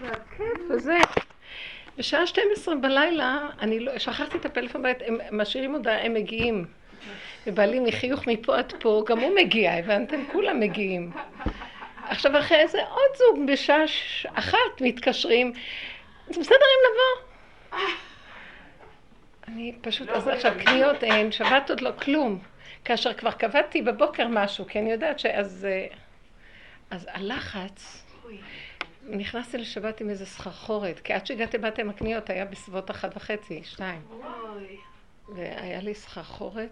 והכיף וזה. בשעה 12 בלילה, אני לא, שכחתי את הפלאפון בבית, הם משאירים הודעה, הם מגיעים. ובעלי מחיוך מפה עד פה, גם הוא מגיע, הבנתם? כולם מגיעים. עכשיו אחרי זה עוד זוג בשעה אחת מתקשרים, זה בסדר אם נבוא. אני פשוט, אז עכשיו קניות אין, שבת עוד לא כלום. כאשר כבר קבעתי בבוקר משהו, כי אני יודעת שאז... אה, אז הלחץ, נכנסתי לשבת עם איזה סחרחורת, כי עד שהגעתי באתי עם הקניות היה בסביבות אחת וחצי, שתיים. והיה לי סחרחורת,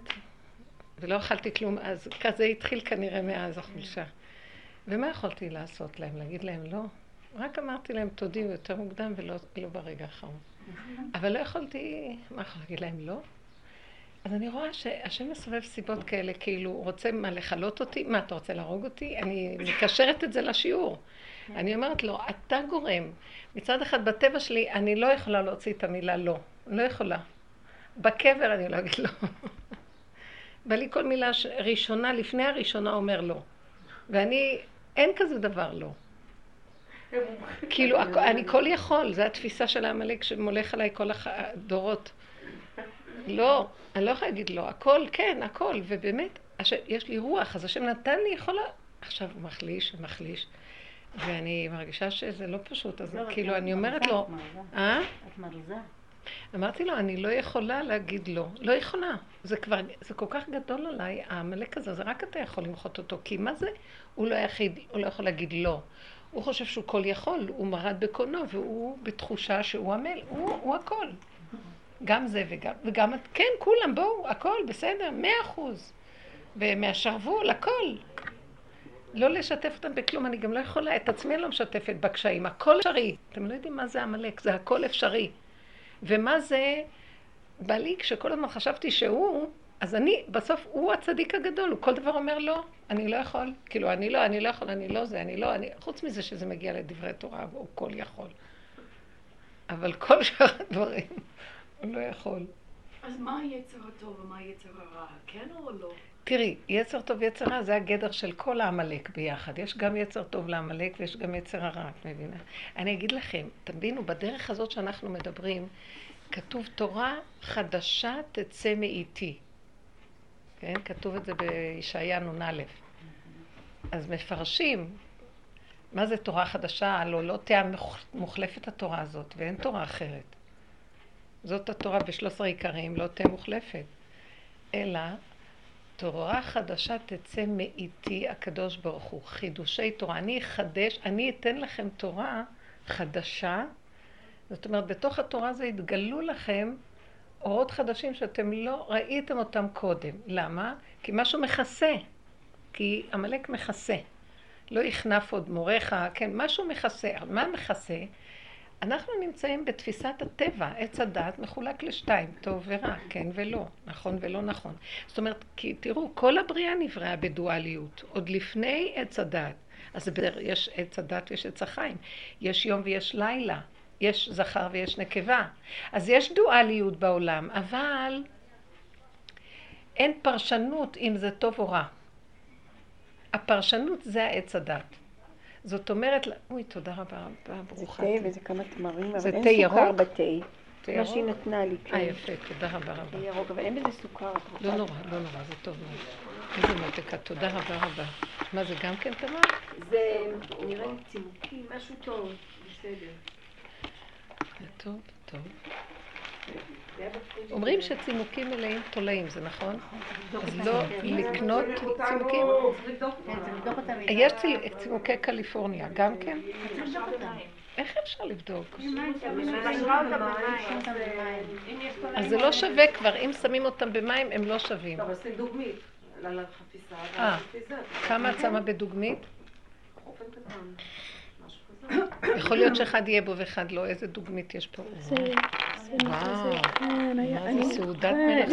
ולא אכלתי כלום אז, כזה התחיל כנראה מאז החולשה. ומה יכולתי לעשות להם? להגיד להם לא? רק אמרתי להם תודיעו יותר מוקדם ולא לא ברגע האחרון. אבל לא יכולתי, מה יכול להגיד להם לא? אז אני רואה שהשם מסובב סיבות כאלה, כאילו, הוא רוצה מה, לכלות אותי? מה, אתה רוצה להרוג אותי? אני מקשרת את זה לשיעור. אני אומרת לו, אתה גורם. מצד אחד, בטבע שלי, אני לא יכולה להוציא את המילה לא. לא יכולה. בקבר אני לא אגיד לא. בא לי כל מילה ראשונה, לפני הראשונה אומר לא. ואני, אין כזה דבר לא. כאילו, אני כל יכול, זו התפיסה של העמלק שמולך עליי כל הדורות. לא, אני לא יכולה להגיד לא, הכל, כן, הכל, ובאמת, יש לי רוח, אז השם נתן לי יכולה, עכשיו הוא מחליש ומחליש, ואני מרגישה שזה לא פשוט, אז כאילו, אני אומרת לו, אה? את מרזה. אמרתי לו, אני לא יכולה להגיד לא. לא יכולה. זה כבר, זה כל כך גדול עליי, העמלק הזה, זה רק אתה יכול למחות אותו. כי מה זה? הוא לא היחיד, הוא לא יכול להגיד לא. הוא חושב שהוא כל יכול, הוא מרד בקונו, והוא בתחושה שהוא עמל, הוא, הוא הכל. גם זה וגם, וגם, כן, כולם, בואו, הכל, בסדר, מאה אחוז. ומהשרוול, הכל. לא לשתף אותם בכלום, אני גם לא יכולה, את עצמי אני לא משתפת בקשיים, הכל אפשרי. אתם לא יודעים מה זה עמלק, זה הכל אפשרי. ומה זה, בא לי, כשכל הזמן חשבתי שהוא, אז אני, בסוף הוא הצדיק הגדול, הוא כל דבר אומר לא, אני לא יכול. כאילו, אני לא, אני לא יכול, אני לא זה, אני לא, אני... חוץ מזה שזה מגיע לדברי תורה, הוא כל יכול. אבל כל שאר הדברים, הוא לא יכול. אז מה היצר הטוב ומה היצר הרע, כן או לא? תראי, יצר טוב ויצר רע זה הגדר של כל העמלק ביחד. יש גם יצר טוב לעמלק ויש גם יצר הרע, את מבינה? אני אגיד לכם, תבינו, בדרך הזאת שאנחנו מדברים, כתוב תורה חדשה תצא מאיתי. כן? כתוב את זה בישעיה נ"א. אז מפרשים, מה זה תורה חדשה? הלוא לא תהיה מוחלפת התורה הזאת, ואין תורה אחרת. זאת התורה בשלוש עשרה עיקרים, לא תהיה מוחלפת. אלא תורה חדשה תצא מאיתי הקדוש ברוך הוא, חידושי תורה. אני אחדש, אני אתן לכם תורה חדשה, זאת אומרת, בתוך התורה זה יתגלו לכם אורות חדשים שאתם לא ראיתם אותם קודם. למה? כי משהו מכסה. כי עמלק מכסה. לא יכנף עוד מוריך, כן, משהו מכסה. מה מכסה? אנחנו נמצאים בתפיסת הטבע, עץ הדת מחולק לשתיים, טוב ורע, כן ולא, נכון ולא נכון. זאת אומרת, כי תראו, כל הבריאה נבראה בדואליות, עוד לפני עץ הדת. אז יש עץ הדת ויש עץ החיים, יש יום ויש לילה, יש זכר ויש נקבה. אז יש דואליות בעולם, אבל אין פרשנות אם זה טוב או רע. הפרשנות זה העץ הדת. זאת אומרת, אוי, תודה רבה, ברוכה. זה תה וזה כמה תמרים, אבל אין סוכר בתה. מה שהיא נתנה לי. אה, יפה, תודה רבה רבה. זה ירוק, אבל אין בזה סוכר. לא נורא, לא נורא, זה טוב מאוד. איזה מתקה, תודה רבה רבה. מה זה גם כן תמר? זה נראה לי צימוקי, משהו טוב, בסדר. זה טוב, טוב. אומרים שצימוקים מלאים תולעים, זה נכון? אז לא לקנות צימוקים? יש צימוקי קליפורניה, גם כן? איך אפשר לבדוק? אז זה לא שווה כבר, אם שמים אותם במים הם לא שווים. אבל זה דוגמית. אה, כמה את שמה בדוגמית? יכול להיות שאחד יהיה בו ואחד לא, איזה דוגמית יש פה? וואו, מה זה סעודת מלך?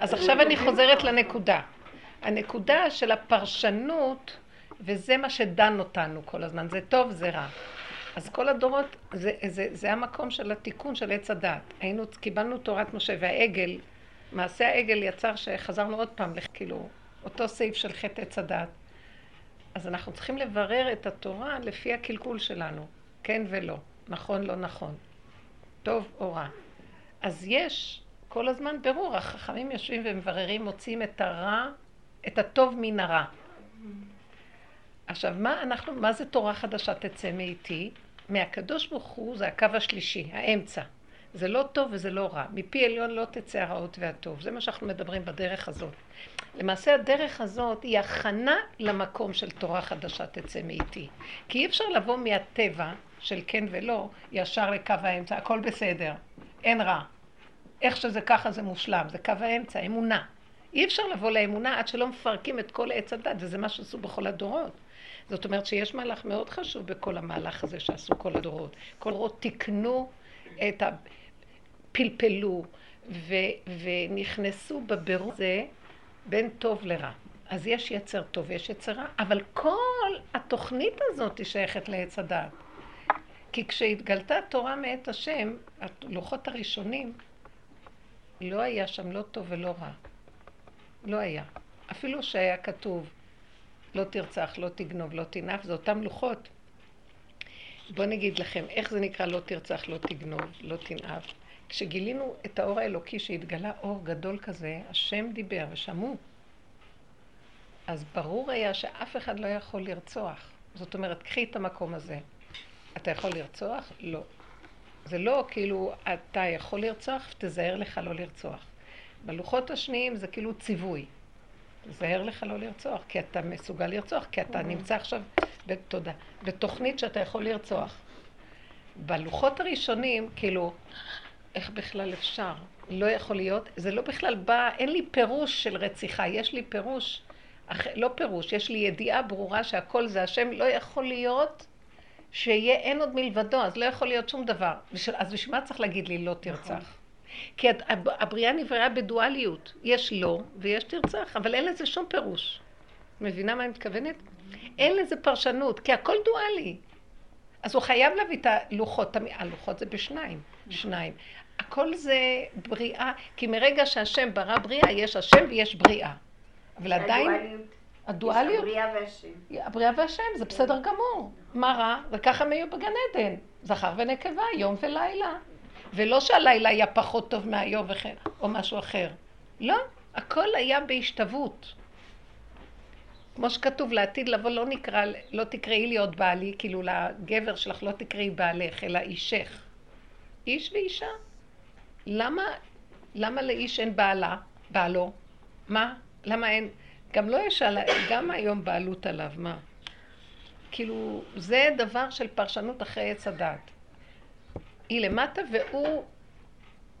אז עכשיו אני חוזרת לנקודה. הנקודה של הפרשנות, וזה מה שדן אותנו כל הזמן, זה טוב, זה רע. אז כל הדורות, זה, זה, זה המקום של התיקון של עץ הדת. היינו, קיבלנו תורת משה והעגל, מעשה העגל יצר שחזרנו עוד פעם, כאילו, אותו סעיף של חטא עץ הדת. אז אנחנו צריכים לברר את התורה לפי הקלקול שלנו, כן ולא, נכון, לא נכון, טוב או רע. אז יש כל הזמן ברור, החכמים יושבים ומבררים, מוצאים את הרע, את הטוב מן הרע. עכשיו, מה אנחנו, מה זה תורה חדשה תצא מאיתי? מהקדוש ברוך הוא זה הקו השלישי, האמצע. זה לא טוב וזה לא רע. מפי עליון לא תצא הרעות והטוב. זה מה שאנחנו מדברים בדרך הזאת. למעשה הדרך הזאת היא הכנה למקום של תורה חדשה תצא מאיתי. כי אי אפשר לבוא מהטבע של כן ולא ישר לקו האמצע, הכל בסדר, אין רע. איך שזה ככה זה מושלם, זה קו האמצע, אמונה. אי אפשר לבוא לאמונה עד שלא מפרקים את כל עץ הדת, וזה מה שעשו בכל הדורות. זאת אומרת שיש מהלך מאוד חשוב בכל המהלך הזה שעשו כל הדורות. כל הדורות תיקנו את ה... פלפלו ו... ונכנסו בבירור הזה בין טוב לרע. אז יש יצר טוב ויש יצר רע, אבל כל התוכנית הזאת היא שייכת לעץ הדעת. כי כשהתגלתה תורה מאת השם, הלוחות הראשונים, לא היה שם לא טוב ולא רע. לא היה. אפילו שהיה כתוב, לא תרצח, לא תגנוב, לא תנאף, זה אותם לוחות. בואו נגיד לכם, איך זה נקרא לא תרצח, לא תגנוב, לא תנאף? כשגילינו את האור האלוקי שהתגלה אור גדול כזה, השם דיבר ושמעו. אז ברור היה שאף אחד לא יכול לרצוח. זאת אומרת, קחי את המקום הזה. אתה יכול לרצוח? לא. זה לא כאילו אתה יכול לרצוח, תזהר לך לא לרצוח. בלוחות השניים זה כאילו ציווי. תזהר לך לא לרצוח, כי אתה מסוגל לרצוח, כי אתה נמצא עכשיו, תודה, בתוכנית שאתה יכול לרצוח. בלוחות הראשונים, כאילו, איך בכלל אפשר? לא יכול להיות, זה לא בכלל בא, אין לי פירוש של רציחה, יש לי פירוש, אח, לא פירוש, יש לי ידיעה ברורה שהכל זה השם, לא יכול להיות שיהיה אין עוד מלבדו, אז לא יכול להיות שום דבר. אז בשביל מה צריך להגיד לי לא תרצח? נכון. כי הבריאה נבראה בדואליות, יש לא ויש תרצח, אבל אין לזה שום פירוש. מבינה מה אני מתכוונת? אין לזה פרשנות, כי הכל דואלי. אז הוא חייב להביא את הלוחות, הלוחות זה בשניים, שניים. הכל זה בריאה, כי מרגע שהשם ברא בריאה, יש השם ויש בריאה. אבל עדיין... הדואליות. הבריאה והשם. הבריאה והשם, זה בסדר גמור. מה רע? וככה הם היו בגן עדן. זכר ונקבה, יום ולילה. ולא שהלילה היה פחות טוב מהיום וכן, או משהו אחר. לא, הכל היה בהשתוות. כמו שכתוב, לעתיד לבוא לא נקרא, לא תקראי לי עוד בעלי, כאילו לגבר שלך לא תקראי בעלך, אלא אישך. איש ואישה. למה, למה לאיש אין בעלה, בעלו? מה? למה אין? גם לא יש עליו, גם היום בעלות עליו, מה? כאילו, זה דבר של פרשנות אחרי עץ הדעת. היא למטה והוא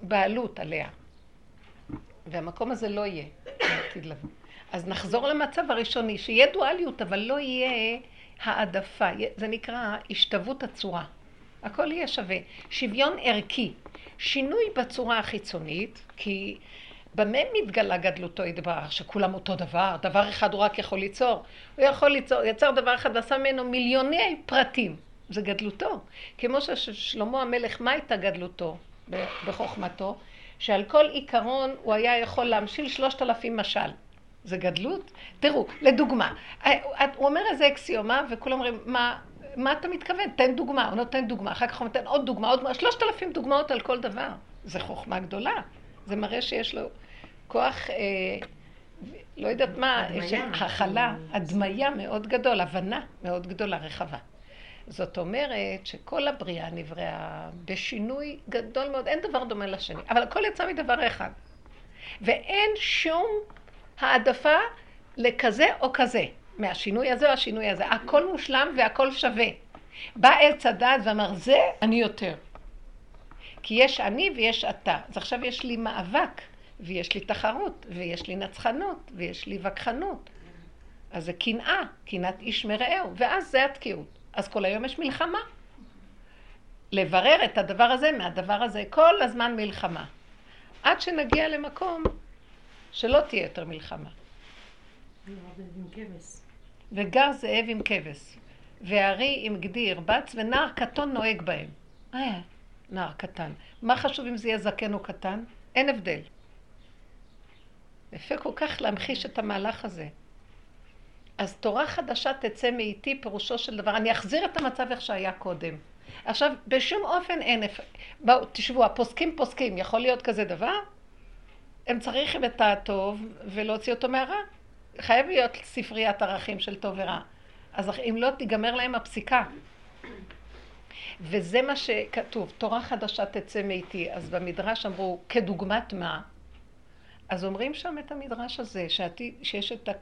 בעלות עליה. והמקום הזה לא יהיה. אז נחזור למצב הראשוני, שיהיה דואליות, אבל לא יהיה העדפה. זה נקרא השתוות הצורה. הכל יהיה שווה. שוויון ערכי. שינוי בצורה החיצונית, כי במה מתגלה גדלותו יתברך? שכולם אותו דבר, דבר אחד הוא רק יכול ליצור. הוא יכול ליצור, יצר דבר אחד ועשה ממנו מיליוני פרטים. זה גדלותו. כמו ששלמה המלך, מה הייתה גדלותו בחוכמתו? שעל כל עיקרון הוא היה יכול להמשיל שלושת אלפים משל. זה גדלות? תראו, לדוגמה, הוא אומר איזה אקסיומה וכולם אומרים, מה, מה אתה מתכוון? תן דוגמה, הוא נותן דוגמה, אחר כך הוא נותן עוד דוגמה, עוד דוגמה, שלושת אלפים דוגמאות על כל דבר. זה חוכמה גדולה. זה מראה שיש לו כוח, אה, לא יודעת מה, הכלה, הדמיה מאוד גדול, הבנה מאוד גדולה, רחבה. זאת אומרת שכל הבריאה נבראה בשינוי גדול מאוד, אין דבר דומה לשני, אבל הכל יצא מדבר אחד. ואין שום העדפה לכזה או כזה, מהשינוי הזה או השינוי הזה. הכל מושלם והכל שווה. בא עץ הדעת ואמר, זה אני יותר. כי יש אני ויש אתה. אז עכשיו יש לי מאבק, ויש לי תחרות, ויש לי נצחנות, ויש לי וכחנות. אז זה קנאה, קנאת איש מרעהו, ואז זה התקיעות. אז כל היום יש מלחמה. לברר את הדבר הזה מהדבר הזה, כל הזמן מלחמה. עד שנגיע למקום שלא תהיה יותר מלחמה. וגר זאב עם כבש, וארי עם גדי ירבץ, ונער קטון נוהג בהם. אה, נער קטן. מה חשוב אם זה יהיה זקן או קטן? אין הבדל. יפה כל כך להמחיש את המהלך הזה. אז תורה חדשה תצא מאיתי, פירושו של דבר, אני אחזיר את המצב איך שהיה קודם. עכשיו, בשום אופן אין, בואו, תשבו, הפוסקים פוסקים, יכול להיות כזה דבר? הם צריכים את הטוב ולהוציא אותו מהרע. חייב להיות ספריית ערכים של טוב ורע. אז אם לא, תיגמר להם הפסיקה. וזה מה שכתוב, תורה חדשה תצא מאיתי. אז במדרש אמרו, כדוגמת מה? אז אומרים שם את המדרש הזה, שעתיד, שיש את ה...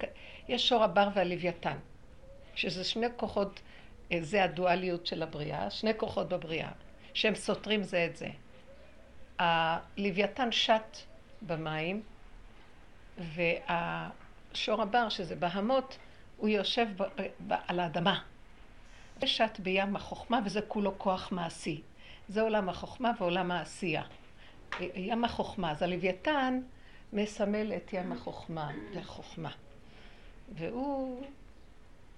יש שור הבר והלוויתן, שזה שני כוחות, אה, זה הדואליות של הבריאה, שני כוחות בבריאה, שהם סותרים זה את זה. הלוויתן שט במים, והשור הבר, שזה בהמות, הוא יושב ב, ב, ב, על האדמה. זה שט בים החוכמה, וזה כולו כוח מעשי. זה עולם החוכמה ועולם העשייה. ים החוכמה. אז הלוויתן מסמל את ים החוכמה, החוכמה. והוא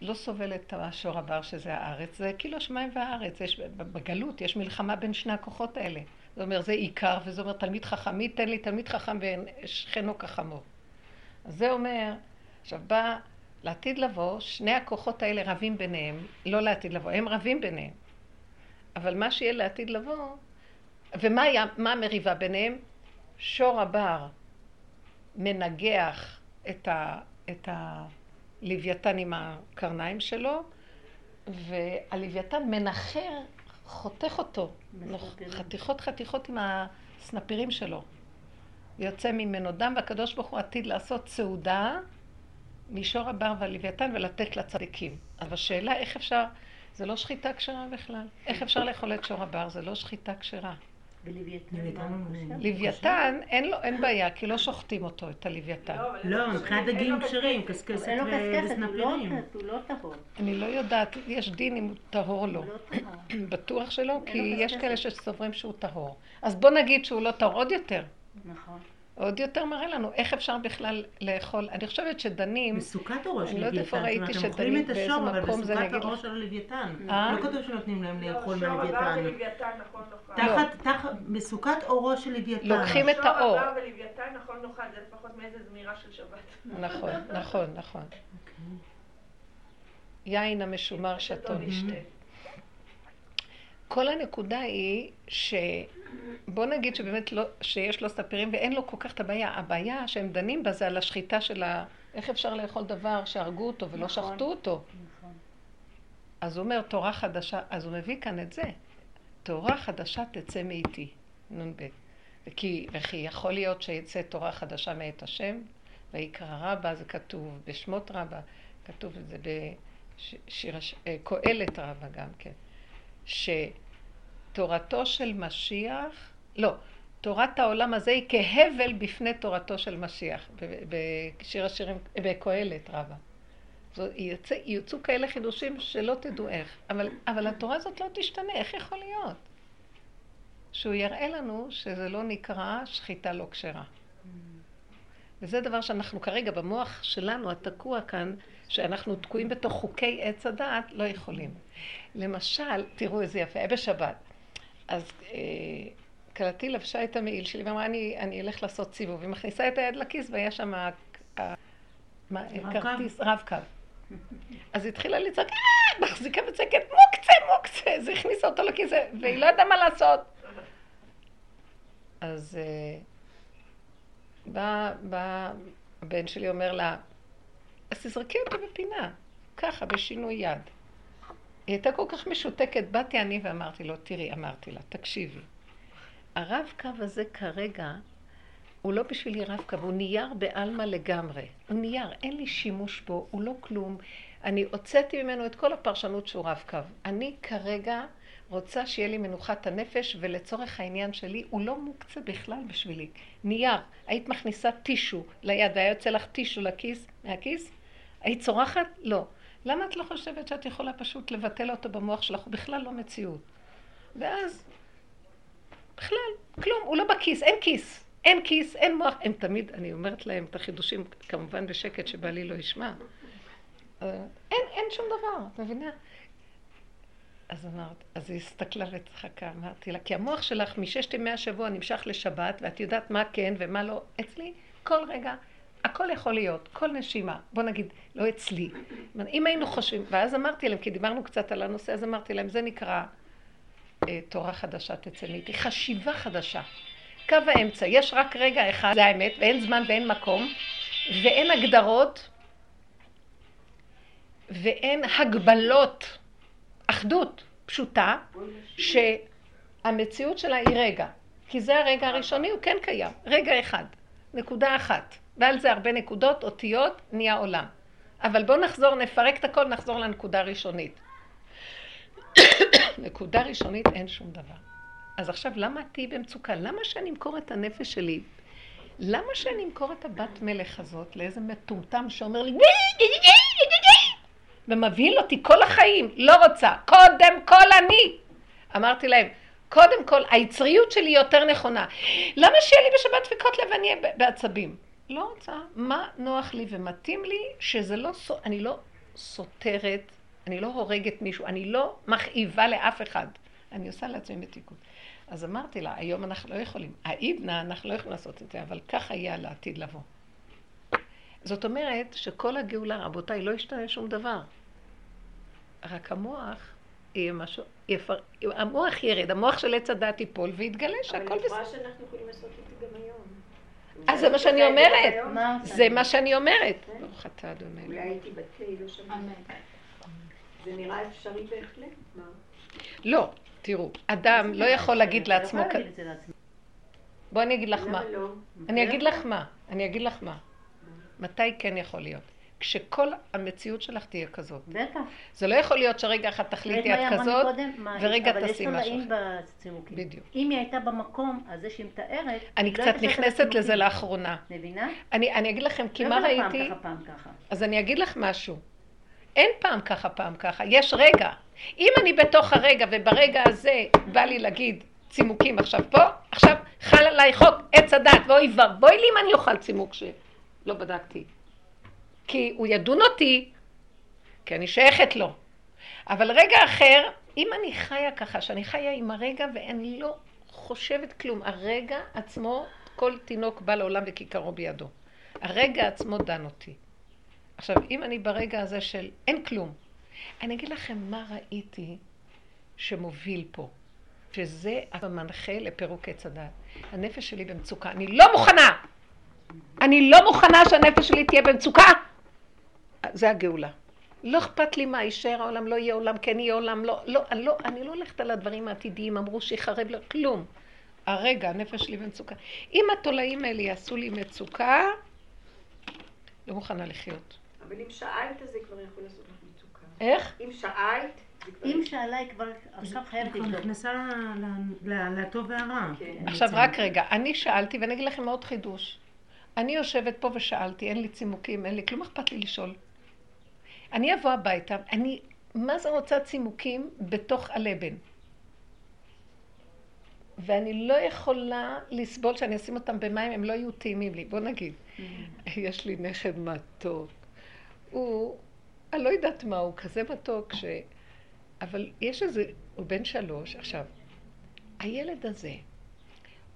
לא סובל את השור הבר שזה הארץ, זה כאילו השמיים והארץ. יש, בגלות יש מלחמה בין שני הכוחות האלה. זה אומר, זה עיקר, וזה אומר, תלמיד חכם, מי תן לי תלמיד חכם ושכנו כחמו. אז זה אומר, עכשיו בא לעתיד לבוא, שני הכוחות האלה רבים ביניהם, לא לעתיד לבוא, הם רבים ביניהם. אבל מה שיהיה לעתיד לבוא, ומה היה, המריבה ביניהם? שור הבר מנגח את, ה, את הלוויתן עם הקרניים שלו, והלוויתן מנחר, חותך אותו, חתיכות חתיכות עם הסנפירים שלו. יוצא ממנו דם, והקדוש ברוך הוא עתיד לעשות סעודה מישור הבר והלוויתן ולתת לצדיקים. אבל השאלה איך אפשר, זה לא שחיטה כשרה בכלל. איך אפשר לאכול את שור הבר? זה לא שחיטה כשרה. לוויתן, אין בעיה, כי לא שוחטים אותו, את הלוויתן. לא, מבחינת דגים כשרים, קשקשת וסנפירים. הוא לא טהור. אני לא יודעת, יש דין אם הוא טהור או לא. לא בטוח שלא, כי יש כאלה שסוברים שהוא טהור. אז בוא נגיד שהוא לא טהור עוד יותר. נכון. עוד יותר מראה לנו איך אפשר בכלל לאכול. אני חושבת שדנים... בסוכת אורו של לוויתן. אני לא יודעת איפה ראיתי שדנים באיזה מקום זה נגיד... אבל בסוכת אורו של הלוויתן. אה? לא כתוב שנותנים להם לאכול מהלוויתן. נכון תחת, תחת, בסוכת אורו של לוויתן. לוקחים את האור. שור ולוויתן נכון נאכל, זה לפחות מאיזה זמירה של שבת. נכון, נכון, נכון. יין המשומר שתו נשתה. כל הנקודה היא ש... בוא נגיד שבאמת לא, שיש לו ספירים ואין לו כל כך את הבעיה. הבעיה שהם דנים בה זה על השחיטה של ה... איך אפשר לאכול דבר שהרגו אותו ולא נכון, שחטו אותו. נכון. אז הוא אומר תורה חדשה, אז הוא מביא כאן את זה. תורה חדשה תצא מאיתי, נ"ב. וכי, וכי יכול להיות שיצא תורה חדשה מאת השם, ויקרא רבה, זה כתוב בשמות רבה, כתוב את זה בשיר, אה, קהלת רבה גם כן. שתורתו של משיח, לא, תורת העולם הזה היא כהבל בפני תורתו של משיח, בשיר השירים, בקהלת רבה. יצא, יוצאו כאלה חידושים שלא תדעו איך, אבל, אבל התורה הזאת לא תשתנה, איך יכול להיות? שהוא יראה לנו שזה לא נקרא שחיטה לא כשרה. וזה דבר שאנחנו כרגע במוח שלנו, התקוע כאן, שאנחנו תקועים בתוך חוקי עץ הדעת, לא יכולים. למשל, תראו איזה יפה, בשבת. אז אה, כלתי לבשה את המעיל שלי ואמרה, אני, אני אלך לעשות סיבוב. היא מכניסה את היד לכיס והיה שם כרטיס רב-קו. אז היא התחילה לצעוק, אה, מחזיקה וצעקת, מוקצה, מוקצה. זה הכניסה אותו לכיס, והיא לא ידעה מה לעשות. אז אה, בא, בא הבן שלי אומר לה, אז תזרקי אותו בפינה, ככה, בשינוי יד. היא הייתה כל כך משותקת, באתי אני ואמרתי לו, תראי, אמרתי לה, תקשיבי, הרב-קו הזה כרגע הוא לא בשבילי רב-קו, הוא נייר בעלמא לגמרי. הוא נייר, אין לי שימוש בו, הוא לא כלום. אני הוצאתי ממנו את כל הפרשנות שהוא רב-קו. אני כרגע רוצה שיהיה לי מנוחת הנפש, ולצורך העניין שלי, הוא לא מוקצה בכלל בשבילי. נייר, היית מכניסה טישו ליד, והיה יוצא לך טישו לכיס, מהכיס? היית צורחת? לא. למה את לא חושבת שאת יכולה פשוט לבטל אותו במוח שלך? הוא בכלל לא מציאות. ואז, בכלל, כלום, הוא לא בכיס, אין כיס. אין כיס, אין מוח. הם תמיד, אני אומרת להם את החידושים, כמובן בשקט, שבעלי לא ישמע. אה, אין, אין שום דבר, את מבינה? אז אמרת, אז היא הסתכלה וצחקה, אמרתי לה, כי המוח שלך מששת ימי השבוע נמשך לשבת, ואת יודעת מה כן ומה לא. אצלי, כל רגע, הכל יכול להיות, כל נשימה. בוא נגיד, לא אצלי. אם היינו חושבים, ואז אמרתי להם, כי דיברנו קצת על הנושא, אז אמרתי להם, זה נקרא אה, תורה חדשה תצא מאיתי, חשיבה חדשה. קו האמצע, יש רק רגע אחד, זה האמת, ואין זמן ואין מקום, ואין הגדרות, ואין הגבלות, אחדות פשוטה, שהמציאות שלה היא רגע. כי זה הרגע הראשוני, הוא כן קיים. רגע אחד, נקודה אחת. ועל זה הרבה נקודות, אותיות, נהיה עולם. אבל בואו נחזור, נפרק את הכל, נחזור לנקודה הראשונית. נקודה ראשונית, אין שום דבר. אז עכשיו, למה תהיי במצוקה? למה שאני אמכור את הנפש שלי? למה שאני אמכור את הבת מלך הזאת לאיזה מטומטם שאומר לי, ומבהיל אותי כל החיים, לא רוצה, קודם כל אני. אמרתי להם, קודם כל, היצריות שלי יותר נכונה. למה שיהיה לי בשבת דפיקות לב ואני אהיה בעצבים? לא רוצה. מה נוח לי ומתאים לי, שזה לא, אני לא סותרת, אני לא הורגת מישהו, אני לא מכאיבה לאף אחד. אני עושה לעצמי מתיקות. אז אמרתי לה, היום אנחנו לא יכולים, העידנה, אנחנו לא יכולים לעשות את זה, אבל ככה יהיה לעתיד לבוא. זאת אומרת שכל הגאולה, רבותיי, לא ישתנה שום דבר. רק המוח יהיה משהו, יפר... המוח ירד, המוח של עץ הדת ייפול ויתגלה שהכל בסדר. אבל אני רואה שאנחנו יכולים לעשות את זה גם היום. אז זה מה שאני אומרת. זה מה שאני אומרת. כן. ברוך אתה אדוני. אולי הייתי בת לא שמעתי. זה נראה אפשרי בהחלט. לא, תראו, אדם לא יכול להגיד לעצמו... בואי אני אגיד לך מה. לא? אני אגיד לך מה. אני אגיד לך מה. מתי כן יכול להיות? כשכל המציאות שלך תהיה כזאת. בטח. זה לא יכול להיות שרגע אחד תחליטי את כזאת, ורגע תעשי משהו. אבל יש תולעים בצימוקים. בדיוק. אם היא הייתה במקום, אז זה שהיא מתארת... אני לא קצת נכנסת לזה לאחרונה. מבינה? אני, אני אגיד לכם, כי מה ראיתי... לא פעם ככה, פעם ככה. אז אני אגיד לך משהו. אין פעם ככה, פעם ככה. יש רגע. אם אני בתוך הרגע, וברגע הזה בא לי להגיד צימוקים עכשיו פה, עכשיו חל עליי חוק עץ הדת, ואוי ואבוי לי אם אני אוכל צימוק שלא בדקתי. כי הוא ידון אותי, כי אני שייכת לו. אבל רגע אחר, אם אני חיה ככה, שאני חיה עם הרגע ואני לא חושבת כלום, הרגע עצמו, כל תינוק בא לעולם וכיכרו בידו. הרגע עצמו דן אותי. עכשיו, אם אני ברגע הזה של אין כלום, אני אגיד לכם מה ראיתי שמוביל פה, שזה המנחה לפירוק עץ הדת. הנפש שלי במצוקה. אני לא מוכנה! אני לא מוכנה שהנפש שלי תהיה במצוקה! זה הגאולה. לא אכפת לי מה, יישאר העולם, לא יהיה עולם, כן יהיה עולם, לא, לא, אני לא, אני לא הולכת על הדברים העתידיים, אמרו שיחרב לו, כלום. הרגע, הנפש שלי במצוקה. אם התולעים האלה יעשו לי מצוקה, לא מוכנה לחיות. אבל אם שאלת זה כבר יכול לעשות לך מצוקה. איך? אם שאלת... אם שאלה היא כבר עכשיו חייבת לבדוק. היא נכנסה לטוב והרע. כן. עכשיו רק רגע, אני שאלתי ואני אגיד לכם עוד חידוש. אני יושבת פה ושאלתי, אין לי צימוקים, אין לי כלום אכפת לי לשאול. אני אבוא הביתה, אני, מה זה רוצה צימוקים בתוך הלבן? ואני לא יכולה לסבול שאני אשים אותם במים, הם לא יהיו טעימים לי. בוא נגיד, mm. יש לי נכד מתוק. הוא, אני לא יודעת מה, הוא כזה מתוק ש... אבל יש איזה, הוא בן שלוש. עכשיו, הילד הזה,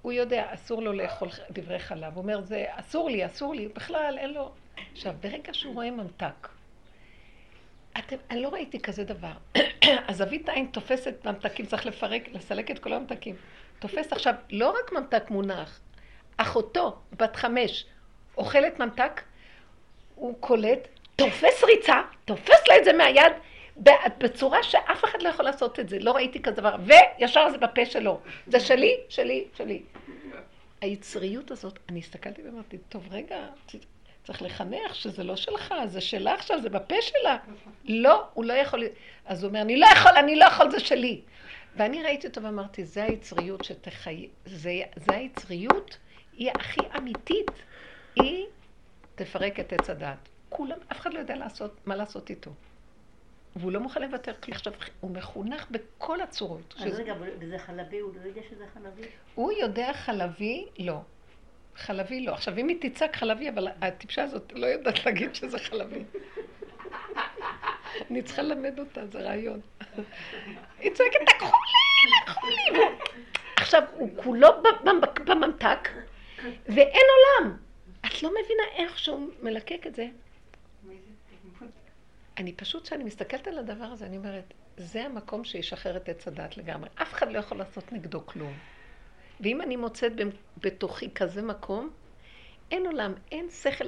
הוא יודע, אסור לו לאכול דברי חלב. הוא אומר, זה אסור לי, אסור לי, בכלל אין לו... עכשיו, ברגע שהוא רואה ממתק, אתם, אני לא ראיתי כזה דבר. הזווית העין תופסת ממתקים, צריך לפרק, לסלק את כל הממתקים. תופס עכשיו לא רק ממתק מונח, אחותו, בת חמש, אוכלת ממתק, הוא קולט, תופס ריצה, תופס לה את זה מהיד, בצורה שאף אחד לא יכול לעשות את זה, לא ראיתי כזה דבר, וישר זה בפה שלו, זה שלי, שלי, שלי. היצריות הזאת, אני הסתכלתי ואמרתי, טוב רגע, צריך לחנך שזה לא שלך, זה שלה עכשיו, זה בפה שלה. לא, הוא לא יכול... אז הוא אומר, אני לא יכול, אני לא יכול, זה שלי. ואני ראיתי אותו ואמרתי, זה היצריות שתחי... זה, זה היצריות, היא הכי אמיתית. היא תפרק את עץ הדעת. כולם, אף אחד לא יודע לעשות, מה לעשות איתו. והוא לא מוכן לוותר כלום. עכשיו, הוא מחונך בכל הצורות. אז רגע, וזה חלבי, הוא לא יודע שזה חלבי? הוא יודע חלבי, לא. חלבי לא. עכשיו, אם היא תצעק חלבי, אבל הטיפשה הזאת לא יודעת להגיד שזה חלבי. אני צריכה ללמד אותה, זה רעיון. היא צועקת, לקחו לי, לקחו לי. עכשיו, הוא כולו בממתק, ואין עולם. את לא מבינה איך שהוא מלקק את זה. אני פשוט, כשאני מסתכלת על הדבר הזה, אני אומרת, זה המקום שישחרר את עץ הדת לגמרי. אף אחד לא יכול לעשות נגדו כלום. ואם אני מוצאת בתוכי כזה מקום, אין עולם, אין שכל,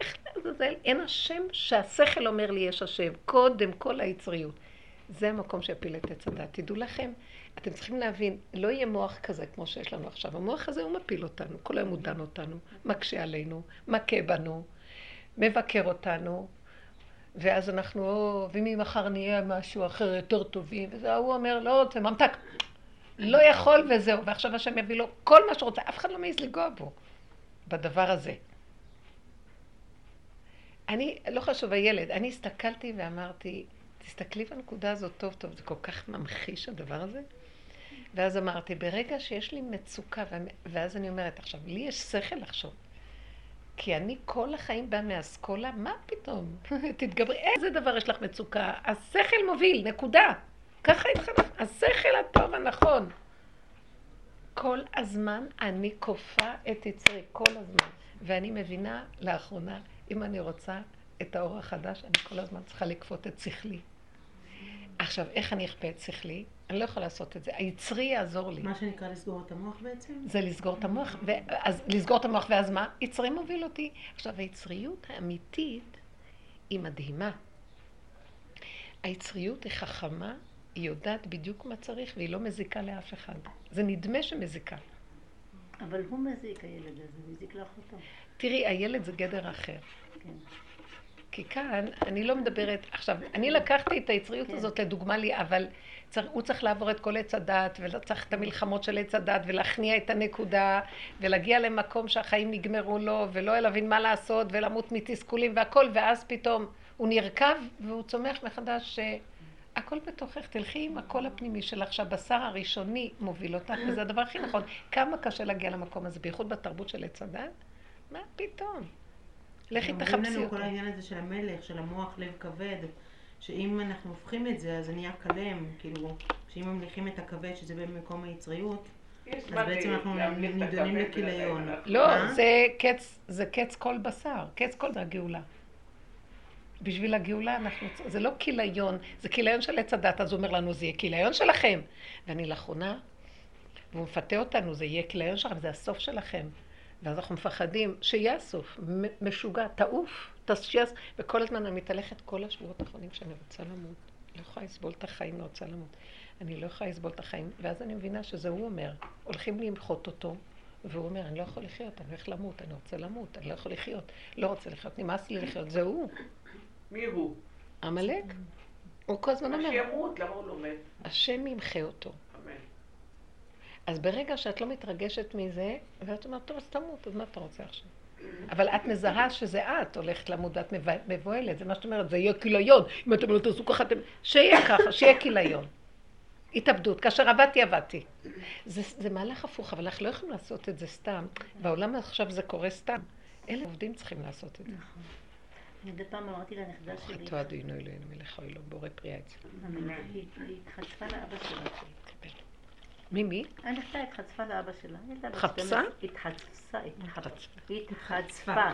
לך לעזאזל, אין השם שהשכל אומר לי יש השם, קודם כל היצריות. זה המקום שיפיל את עץ הדת. תדעו לכם, אתם צריכים להבין, לא יהיה מוח כזה כמו שיש לנו עכשיו. המוח הזה הוא מפיל אותנו, כל היום הוא דן אותנו, מקשה עלינו, מכה בנו, מבקר אותנו, ואז אנחנו, או, וממחר נהיה משהו אחר יותר טובים, וזה, הוא אומר, לא, זה ממתק, לא יכול וזהו, ועכשיו השם יביא לו כל מה שרוצה, אף אחד לא מעז לנגוע בו, בדבר הזה. אני, לא חשוב הילד, אני הסתכלתי ואמרתי, תסתכלי בנקודה הזאת טוב טוב, זה כל כך ממחיש הדבר הזה. ואז אמרתי, ברגע שיש לי מצוקה, ואז אני אומרת, עכשיו, לי יש שכל לחשוב. כי אני כל החיים באה מאסכולה, מה פתאום? תתגברי, איזה דבר יש לך מצוקה? השכל מוביל, נקודה. ככה התחלף, השכל הטוב הנכון. כל הזמן אני כופה את יצרי, כל הזמן. ואני מבינה לאחרונה, אם אני רוצה את האור החדש, אני כל הזמן צריכה לכפות את שכלי. עכשיו, איך אני אכפה את שכלי? אני לא יכולה לעשות את זה. היצרי יעזור לי. מה שנקרא לסגור את המוח בעצם? זה לסגור את המוח. אז לסגור את המוח, ואז מה? יצרי מוביל אותי. עכשיו, היצריות האמיתית היא מדהימה. היצריות היא חכמה, היא יודעת בדיוק מה צריך, והיא לא מזיקה לאף אחד. זה נדמה שמזיקה. אבל הוא מזיק, הילד הזה, מזיק לאחותו. תראי, הילד זה גדר אחר. כן. כי כאן, אני לא מדברת, עכשיו, אני לקחתי את היצריות כן. הזאת לדוגמה לי, אבל צריך, הוא צריך לעבור את כל עץ הדת, וצריך את המלחמות של עץ הדת, ולהכניע את הנקודה, ולהגיע למקום שהחיים נגמרו לו, ולא להבין מה לעשות, ולמות מתסכולים והכל, ואז פתאום הוא נרקב, והוא צומח מחדש, הכל בתוכך, תלכי עם הקול הפנימי שלך, שהבשר הראשוני מוביל אותך, וזה הדבר הכי נכון. כמה קשה להגיע למקום הזה, בייחוד בתרבות של עץ הדת? מה פתאום? לכי תחפשי אותו. אומרים לנו כל העניין הזה של המלך, של המוח, לב כבד, שאם אנחנו הופכים את זה, אז זה נהיה כלם, כאילו, שאם ממליכים את הכבד, שזה במקום היצריות, אז בעצם אנחנו נידונים לכיליון. לא, זה קץ כל בשר, קץ כל זה הגאולה. בשביל הגאולה אנחנו, זה לא כיליון, זה כיליון של עץ הדת, אז הוא אומר לנו, זה יהיה כיליון שלכם. ואני לאחרונה, והוא מפתה אותנו, זה יהיה כיליון שלכם, זה הסוף שלכם. ואז אנחנו מפחדים שיהיה הסוף, משוגע, תעוף, תשייס, וכל הזמן אני מתהלכת כל השבועות האחרונים שאני רוצה למות. לא יכולה לסבול את החיים, אני רוצה למות. אני לא יכולה לסבול את החיים, ואז אני מבינה שזה הוא אומר. הולכים למחות אותו, והוא אומר, אני לא יכול לחיות, אני הולך למות, אני רוצה למות, אני לא יכול לחיות, לא רוצה לחיות, נמאס לי לחיות, זה הוא. מי הוא? עמלק. הוא כל הזמן אומר. שימות, למה הוא לא מת? השם ימחה אותו. אז ברגע שאת לא מתרגשת מזה, ואת אומרת, טוב, אז תמות, אז מה אתה רוצה עכשיו? אבל את מזהה שזה את הולכת למות ואת מבוהלת, זה מה שאת אומרת, זה יהיה כיליון. אם אתם לא תעשו ככה, אתם... שיהיה ככה, שיהיה כיליון. התאבדות. כאשר עבדתי, עבדתי. זה, זה מהלך הפוך, אבל אנחנו לא יכולים לעשות את זה סתם. בעולם עכשיו זה קורה סתם. אלה עובדים צריכים לעשות את זה. מדי פעם אמרתי לנכדה שלי... ברוך אתה אדינו אלוהינו מלך האלוהים בורא פריאה אצלנו. היא התחצפה לאבא שלה. מי מי? הנכדה התחצפה לאבא שלה. חפשה? התחצפה. התחצפה.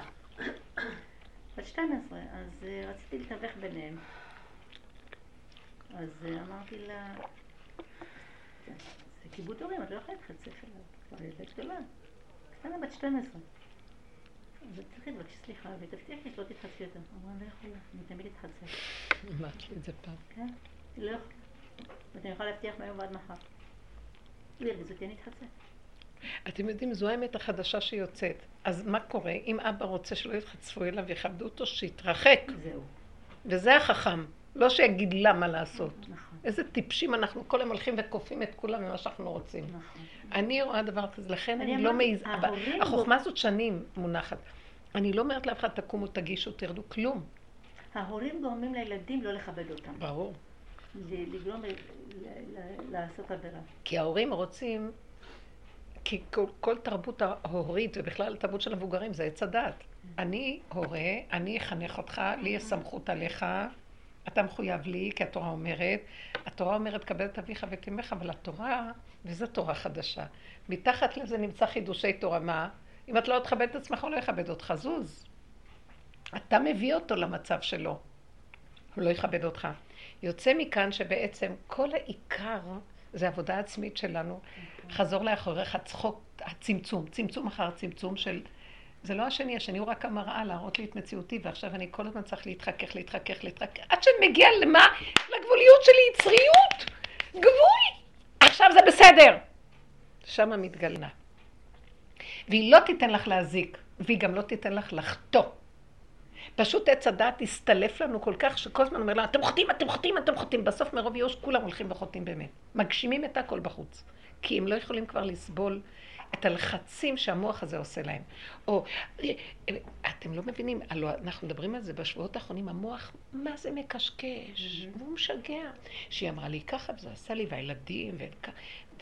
בת 12, אז אה, רציתי לתווך ביניהם. אז אה, אמרתי לה, זה כיבוד הורים, את לא יכולה להתחצף אליו. כבר ילדה גדולה. קטנה בת 12. צריכה לבקש סליחה, ותבטיח לי שלא תתחצפי יותר. אמרה, לא יכולה, אני תמיד אתחצף. אמרת לי את זה פעם. כן, לא יכולה. ואתם יכולה להבטיח מהיום ועד מחר. הוא ירגיז אותי, אני אתחצף. אתם יודעים, זו האמת החדשה שיוצאת. אז מה קורה? אם אבא רוצה שלא יתחצפו אליו ויכבדו אותו, שיתרחק. זהו. וזה החכם. לא שיגיד לה מה לעשות. נכון. איזה טיפשים אנחנו כל היום הולכים וכופים את כולם ממה שאנחנו רוצים. נכון. אני רואה דבר כזה, לכן אני, אני לא מעיזה. החוכמה הזאת שנים מונחת. אני לא אומרת לאף אחד, תקומו, תגישו, תרדו, כלום. ההורים גורמים לילדים לא לכבד אותם. ברור. לגרום לעשות עבירה. כי ההורים רוצים, כי כל, כל תרבות ההורית, ובכלל התרבות של המבוגרים, זה עץ הדת. אני הורה, אני אחנך אותך, לי יש סמכות עליך, אתה מחויב לי, כי התורה אומרת, התורה אומרת, קבל את אביך ואת אמך, אבל התורה, וזו תורה חדשה, מתחת לזה נמצא חידושי תורה, מה? אם את לא תכבד את עצמך, הוא לא יכבד אותך. זוז. אתה מביא אותו למצב שלו. הוא לא יכבד אותך. יוצא מכאן שבעצם כל העיקר זה עבודה עצמית שלנו. חזור לאחוריך, צחוק, הצמצום, צמצום אחר צמצום של... זה לא השני, השני הוא רק המראה להראות לי את מציאותי, ועכשיו אני כל הזמן צריך להתחכך, להתחכך, להתחכך, עד שאני מגיע למה? לגבוליות שלי, יצריות! גבול! עכשיו זה בסדר! שם מתגלנה. והיא לא תיתן לך להזיק, והיא גם לא תיתן לך לחטוא. פשוט עץ הדעת הסתלף לנו כל כך, שכל הזמן אומר לה, אתם חוטאים, אתם חוטאים, אתם חוטאים. בסוף מרוב ייאוש כולם הולכים וחוטאים באמת. מגשימים את הכל בחוץ. כי הם לא יכולים כבר לסבול את הלחצים שהמוח הזה עושה להם. או, אתם לא מבינים, הלוא אנחנו מדברים על זה בשבועות האחרונים, המוח, מה זה מקשקש? והוא משגע. שהיא אמרה לי ככה, וזה עשה לי, והילדים, וככה.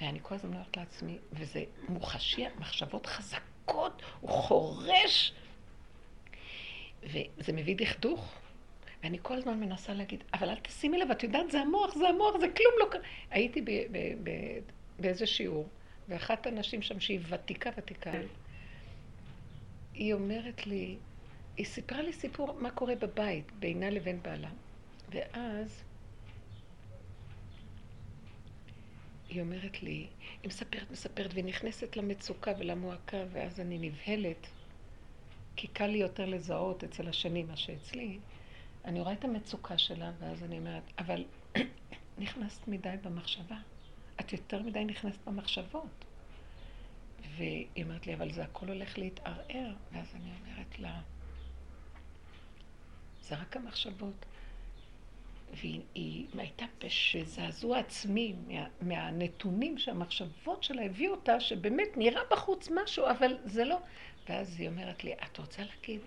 ואני כל הזמן אומרת לעצמי, וזה מוחשי, מחשבות חזקות, הוא חורש. וזה מביא דכדוך. ואני כל הזמן מנסה להגיד, אבל אל תשימי לב, את יודעת, זה המוח, זה המוח, זה כלום לא קרה. הייתי באיזה שיעור, ואחת הנשים שם, שהיא ותיקה ותיקה, היא אומרת לי, היא סיפרה לי סיפור מה קורה בבית, בינה לבין בעלה. ואז היא אומרת לי, היא מספרת, מספרת, והיא נכנסת למצוקה ולמועקה, ואז אני נבהלת, כי קל לי יותר לזהות אצל השני מה שאצלי. אני רואה את המצוקה שלה, ואז אני אומרת, אבל נכנסת מדי במחשבה. את יותר מדי נכנסת במחשבות. והיא אומרת לי, אבל זה הכל הולך להתערער. ואז אני אומרת לה, זה רק המחשבות. והיא הייתה בזעזוע עצמי מה, מהנתונים שהמחשבות שלה הביאו אותה, שבאמת נראה בחוץ משהו, אבל זה לא. ואז היא אומרת לי, את רוצה להגיד?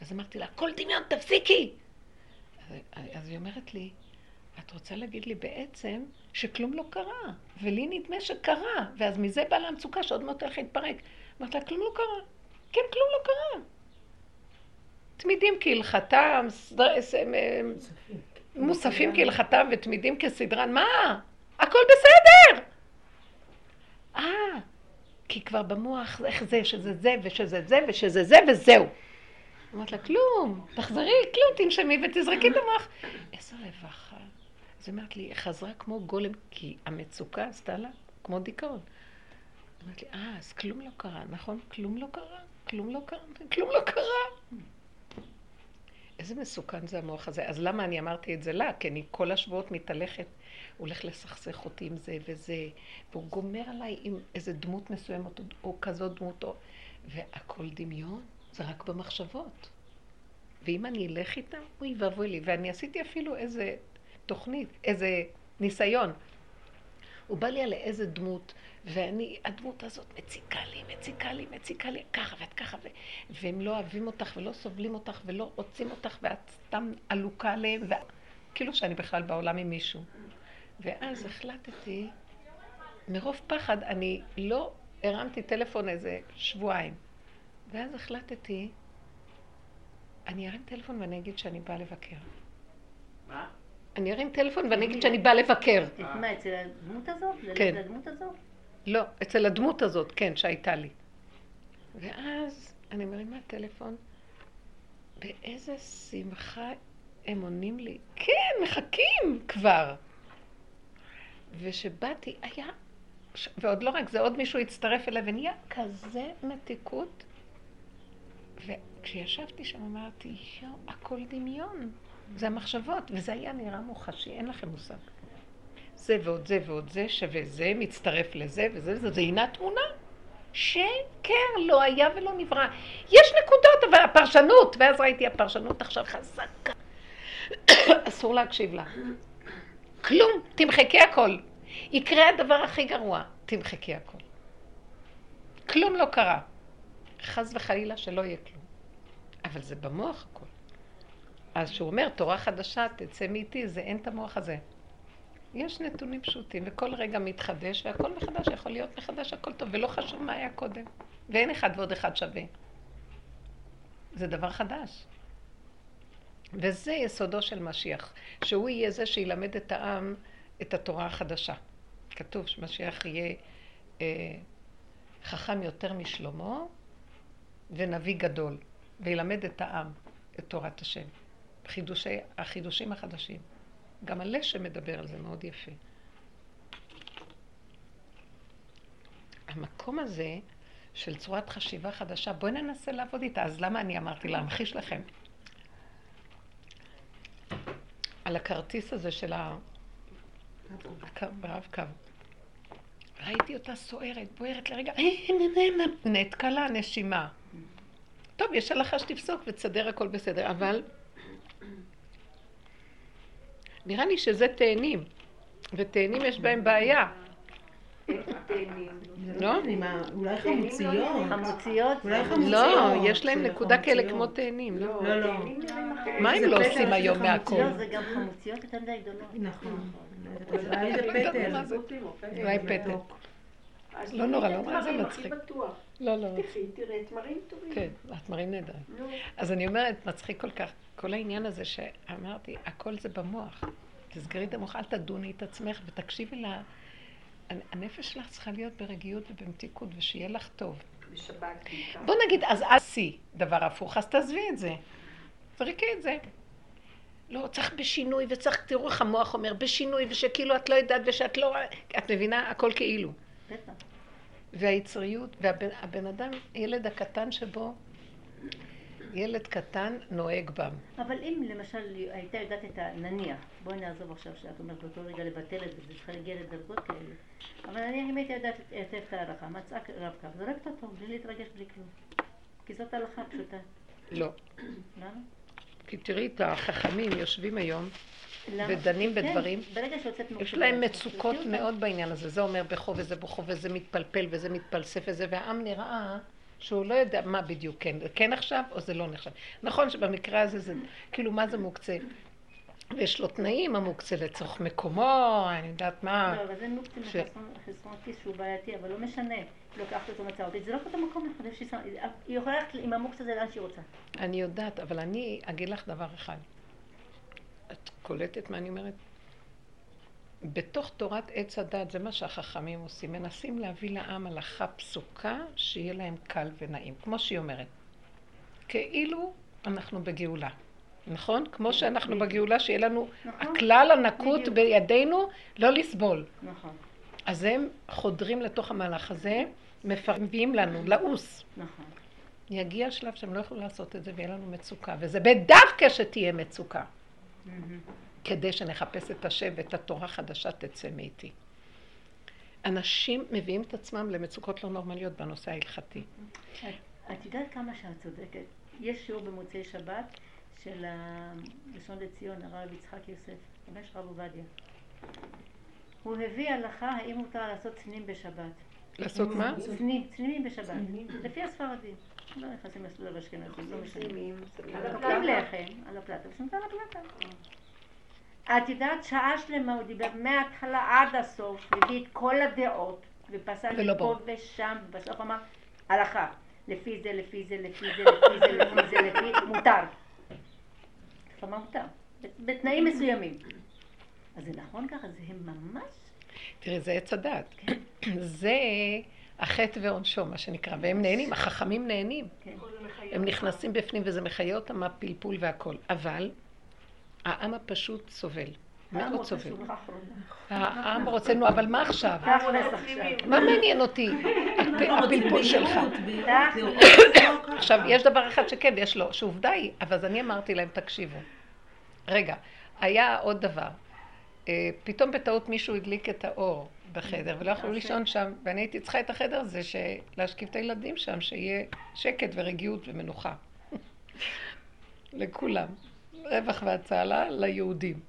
אז אמרתי לה, הכל דמיון, תפסיקי! אז, אז היא אומרת לי, את רוצה להגיד לי בעצם שכלום לא קרה, ולי נדמה שקרה, ואז מזה באה לה המצוקה שעוד מעט הולך להתפרק. אמרת לה, כלום לא קרה. כן, כלום לא קרה. תמידים כהלכתם, מוספים כהלכתם ותמידים כסדרן, מה? הכל בסדר! אה, כי כבר במוח איך זה, שזה זה, ושזה זה, ושזה זה, וזהו. אמרת לה, כלום, תחזרי, כלום, תנשמי ותזרקי את המוח. איזו רווחה. אז היא אמרת לי, היא חזרה כמו גולם, כי המצוקה עשתה לה כמו דיכאון. אמרת לי, אה, אז כלום לא קרה, נכון? כלום לא קרה, כלום לא קרה, כלום לא קרה. איזה מסוכן זה המוח הזה. אז למה אני אמרתי את זה לה? כי אני כל השבועות מתהלכת, הוא הולך לסכסך אותי עם זה וזה, והוא גומר עליי עם איזה דמות מסוימת, או כזאת דמות, או... והכל דמיון, זה רק במחשבות. ואם אני אלך איתם, אוי ואבוי לי. ואני עשיתי אפילו איזה תוכנית, איזה ניסיון. הוא בא לי על איזה דמות, ואני, הדמות הזאת מציקה לי, מציקה לי, מציקה לי, ככה ואת ככה, ו... והם לא אוהבים אותך ולא סובלים אותך ולא רוצים אותך ואת סתם עלוקה עליהם, ו... כאילו שאני בכלל בעולם עם מישהו. ואז החלטתי, מרוב פחד, אני לא הרמתי טלפון איזה שבועיים. ואז החלטתי, אני ארים טלפון ואני אגיד שאני באה לבקר. מה? אני ארים טלפון ואני אגיד שאני באה לבקר. מה, אצל הדמות הזאת? כן. הדמות הזאת? לא, אצל הדמות הזאת, כן, שהייתה לי. ואז אני מרימה טלפון, באיזה שמחה הם עונים לי, כן, מחכים כבר. וכשבאתי, היה, ועוד לא רק זה, עוד מישהו הצטרף אליי, ונהיה כזה מתיקות. וכשישבתי שם אמרתי, יואו, הכל דמיון. זה המחשבות, וזה היה נראה מוחשי, אין לכם מושג. זה ועוד זה ועוד זה שווה זה, מצטרף לזה וזה וזה, זה הנה תמונה. שקר, לא היה ולא נברא. יש נקודות, אבל הפרשנות, ואז ראיתי הפרשנות עכשיו חזקה. אסור להקשיב לה. כלום, תמחקי הכל. יקרה הדבר הכי גרוע, תמחקי הכל. כלום לא קרה. חס וחלילה שלא יהיה כלום. אבל זה במוח הכל. אז כשהוא אומר, תורה חדשה, תצא מאיתי, זה אין את המוח הזה. יש נתונים פשוטים, וכל רגע מתחדש, והכל מחדש, יכול להיות מחדש, הכל טוב, ולא חשוב מה היה קודם. ואין אחד ועוד אחד שווה. זה דבר חדש. וזה יסודו של משיח, שהוא יהיה זה שילמד את העם את התורה החדשה. כתוב שמשיח יהיה אה, חכם יותר משלמה, ונביא גדול, וילמד את העם את תורת השם. חידושי, החידושים החדשים. גם הלשם מדבר על זה מאוד יפה. המקום הזה של צורת חשיבה חדשה, בואי ננסה לעבוד איתה. אז למה אני אמרתי להמחיש לכם? על הכרטיס הזה של הרב-קו. ראיתי אותה סוערת, בוערת לרגע, נעתקה לה הנשימה. טוב, יש הלכה שתפסוק ותסדר הכל בסדר, אבל נראה לי שזה תאנים, ותאנים יש בהם בעיה. לא? אולי חמוציות. חמוציות? אולי חמוציות. לא, יש להם נקודה כאלה כמו תאנים, לא? לא, לא. מה הם לא עושים היום מהכל? לא, זה גם חמוציות יותר מדי גדולות. נכון. אולי זה פטל. אולי פטל. לא נורא, לא נורא, זה מצחיק. לא, לא. תקחי, תראה תמרים טובים. כן, התמרים נהדרים. אז אני אומרת, מצחיק כל כך, כל העניין הזה שאמרתי, הכל זה במוח. תסגרי את המוח, אל תדוני את עצמך ותקשיבי לה. הנפש שלך צריכה להיות ברגיעות ובמתיקות, ושיהיה לך טוב. בוא נגיד, אז עשי דבר הפוך, אז תעזבי את זה. זרקי את זה. לא, צריך בשינוי, וצריך, תראו איך המוח אומר, בשינוי, ושכאילו את לא יודעת, ושאת לא... את מבינה? הכל כאילו. בטח. והיצריות, והבן אדם, ילד הקטן שבו, ילד קטן נוהג בם. אבל אם למשל הייתה יודעת את ה... נניח, בואי נעזוב עכשיו שאת אומרת באותו רגע לבטל את זה, זה צריכה להגיע לדרגות כאלה. אבל נניח אם הייתי יודעת היטב את ההלכה, מצאה רב קו, זורקת אותו בלי להתרגש בלי כלום. כי זאת הלכה פשוטה. לא. למה? כי תראי את החכמים יושבים היום? ודנים כן, בדברים. יש להם מצוקות. מאוד בעניין הזה. זה אומר בכו וזה בכו וזה מתפלפל וזה מתפלסף וזה, והעם נראה שהוא לא יודע מה בדיוק כן. כן עכשיו או זה לא נחשב. נכון שבמקרה הזה זה, כאילו מה זה מוקצה? ויש לו תנאים המוקצה לצורך מקומו, אני יודעת מה. לא, אבל זה מוקצה ש- מחסרון כיס שהוא בעייתי, אבל לא משנה. לוקחת אותו מצאה אותי, זה לא אותו מקום אחד, יש לי סם- היא יכולה ללכת עם המוקצה הזה לאן שהיא רוצה. אני יודעת, אבל אני אגיד לך דבר אחד. את קולטת מה אני אומרת? בתוך תורת עץ הדת, זה מה שהחכמים עושים, מנסים להביא לעם הלכה פסוקה, שיהיה להם קל ונעים, כמו שהיא אומרת. כאילו אנחנו בגאולה, נכון? כמו שאנחנו בגאולה, שיהיה לנו נכון. הכלל הנקוט. בידינו לא לסבול. נכון, אז הם חודרים לתוך המהלך הזה, מביאים לנו לעוס. נכון. יגיע שלב שהם לא יוכלו לעשות את זה ויהיה לנו מצוקה, וזה בדווקא שתהיה מצוקה, כדי שנחפש את השם ואת התורה החדשה תצא מאיתי. אנשים מביאים את עצמם למצוקות לא נורמליות בנושא ההלכתי. את, את יודעת כמה שאת צודקת. יש שיעור במוצאי שבת של הראשון לציון, הרב יצחק יוסף, ממש רב עובדיה. הוא הביא הלכה האם מותר לעשות צנים בשבת. לעשות מה? צנים, צנימים בשבת. לפי הספרדים. לא נכנסים לסלול אשכנזים, לא משנה. על לחם על הפלטה ושמים על הפלטה. את יודעת, שעה שלמה הוא דיבר מההתחלה עד הסוף, הביא את כל הדעות, ופסק ולא פה. ושם, ובסוף אמר, הלכה. לפי זה, לפי זה, לפי זה, לפי זה, לפי זה, לפי, מותר. איפה מה מותר? בתנאים מסוימים. אז זה נכון ככה, זה ממש... תראי, זה עץ הדת. זה החטא ועונשו, מה שנקרא, והם נהנים, החכמים נהנים. כן. הם נכנסים בפנים וזה מחיה אותם הפלפול והכל. אבל העם הפשוט סובל. מאוד סובל. העם רוצה, נו, אבל מה עכשיו? מה מעניין אותי? הפ- הפלפול שלך. תכלס. עכשיו, יש דבר אחד שכן, יש לו, שעובדה היא, אבל אז אני אמרתי להם, תקשיבו. רגע, היה עוד דבר. אה, פתאום בטעות מישהו הדליק את האור בחדר, ולא יכלו לישון שם, ואני הייתי צריכה את החדר הזה, ש- להשכיב את הילדים שם, שיהיה שקט ורגיעות ומנוחה. לכולם. רווח והצהלה ליהודים.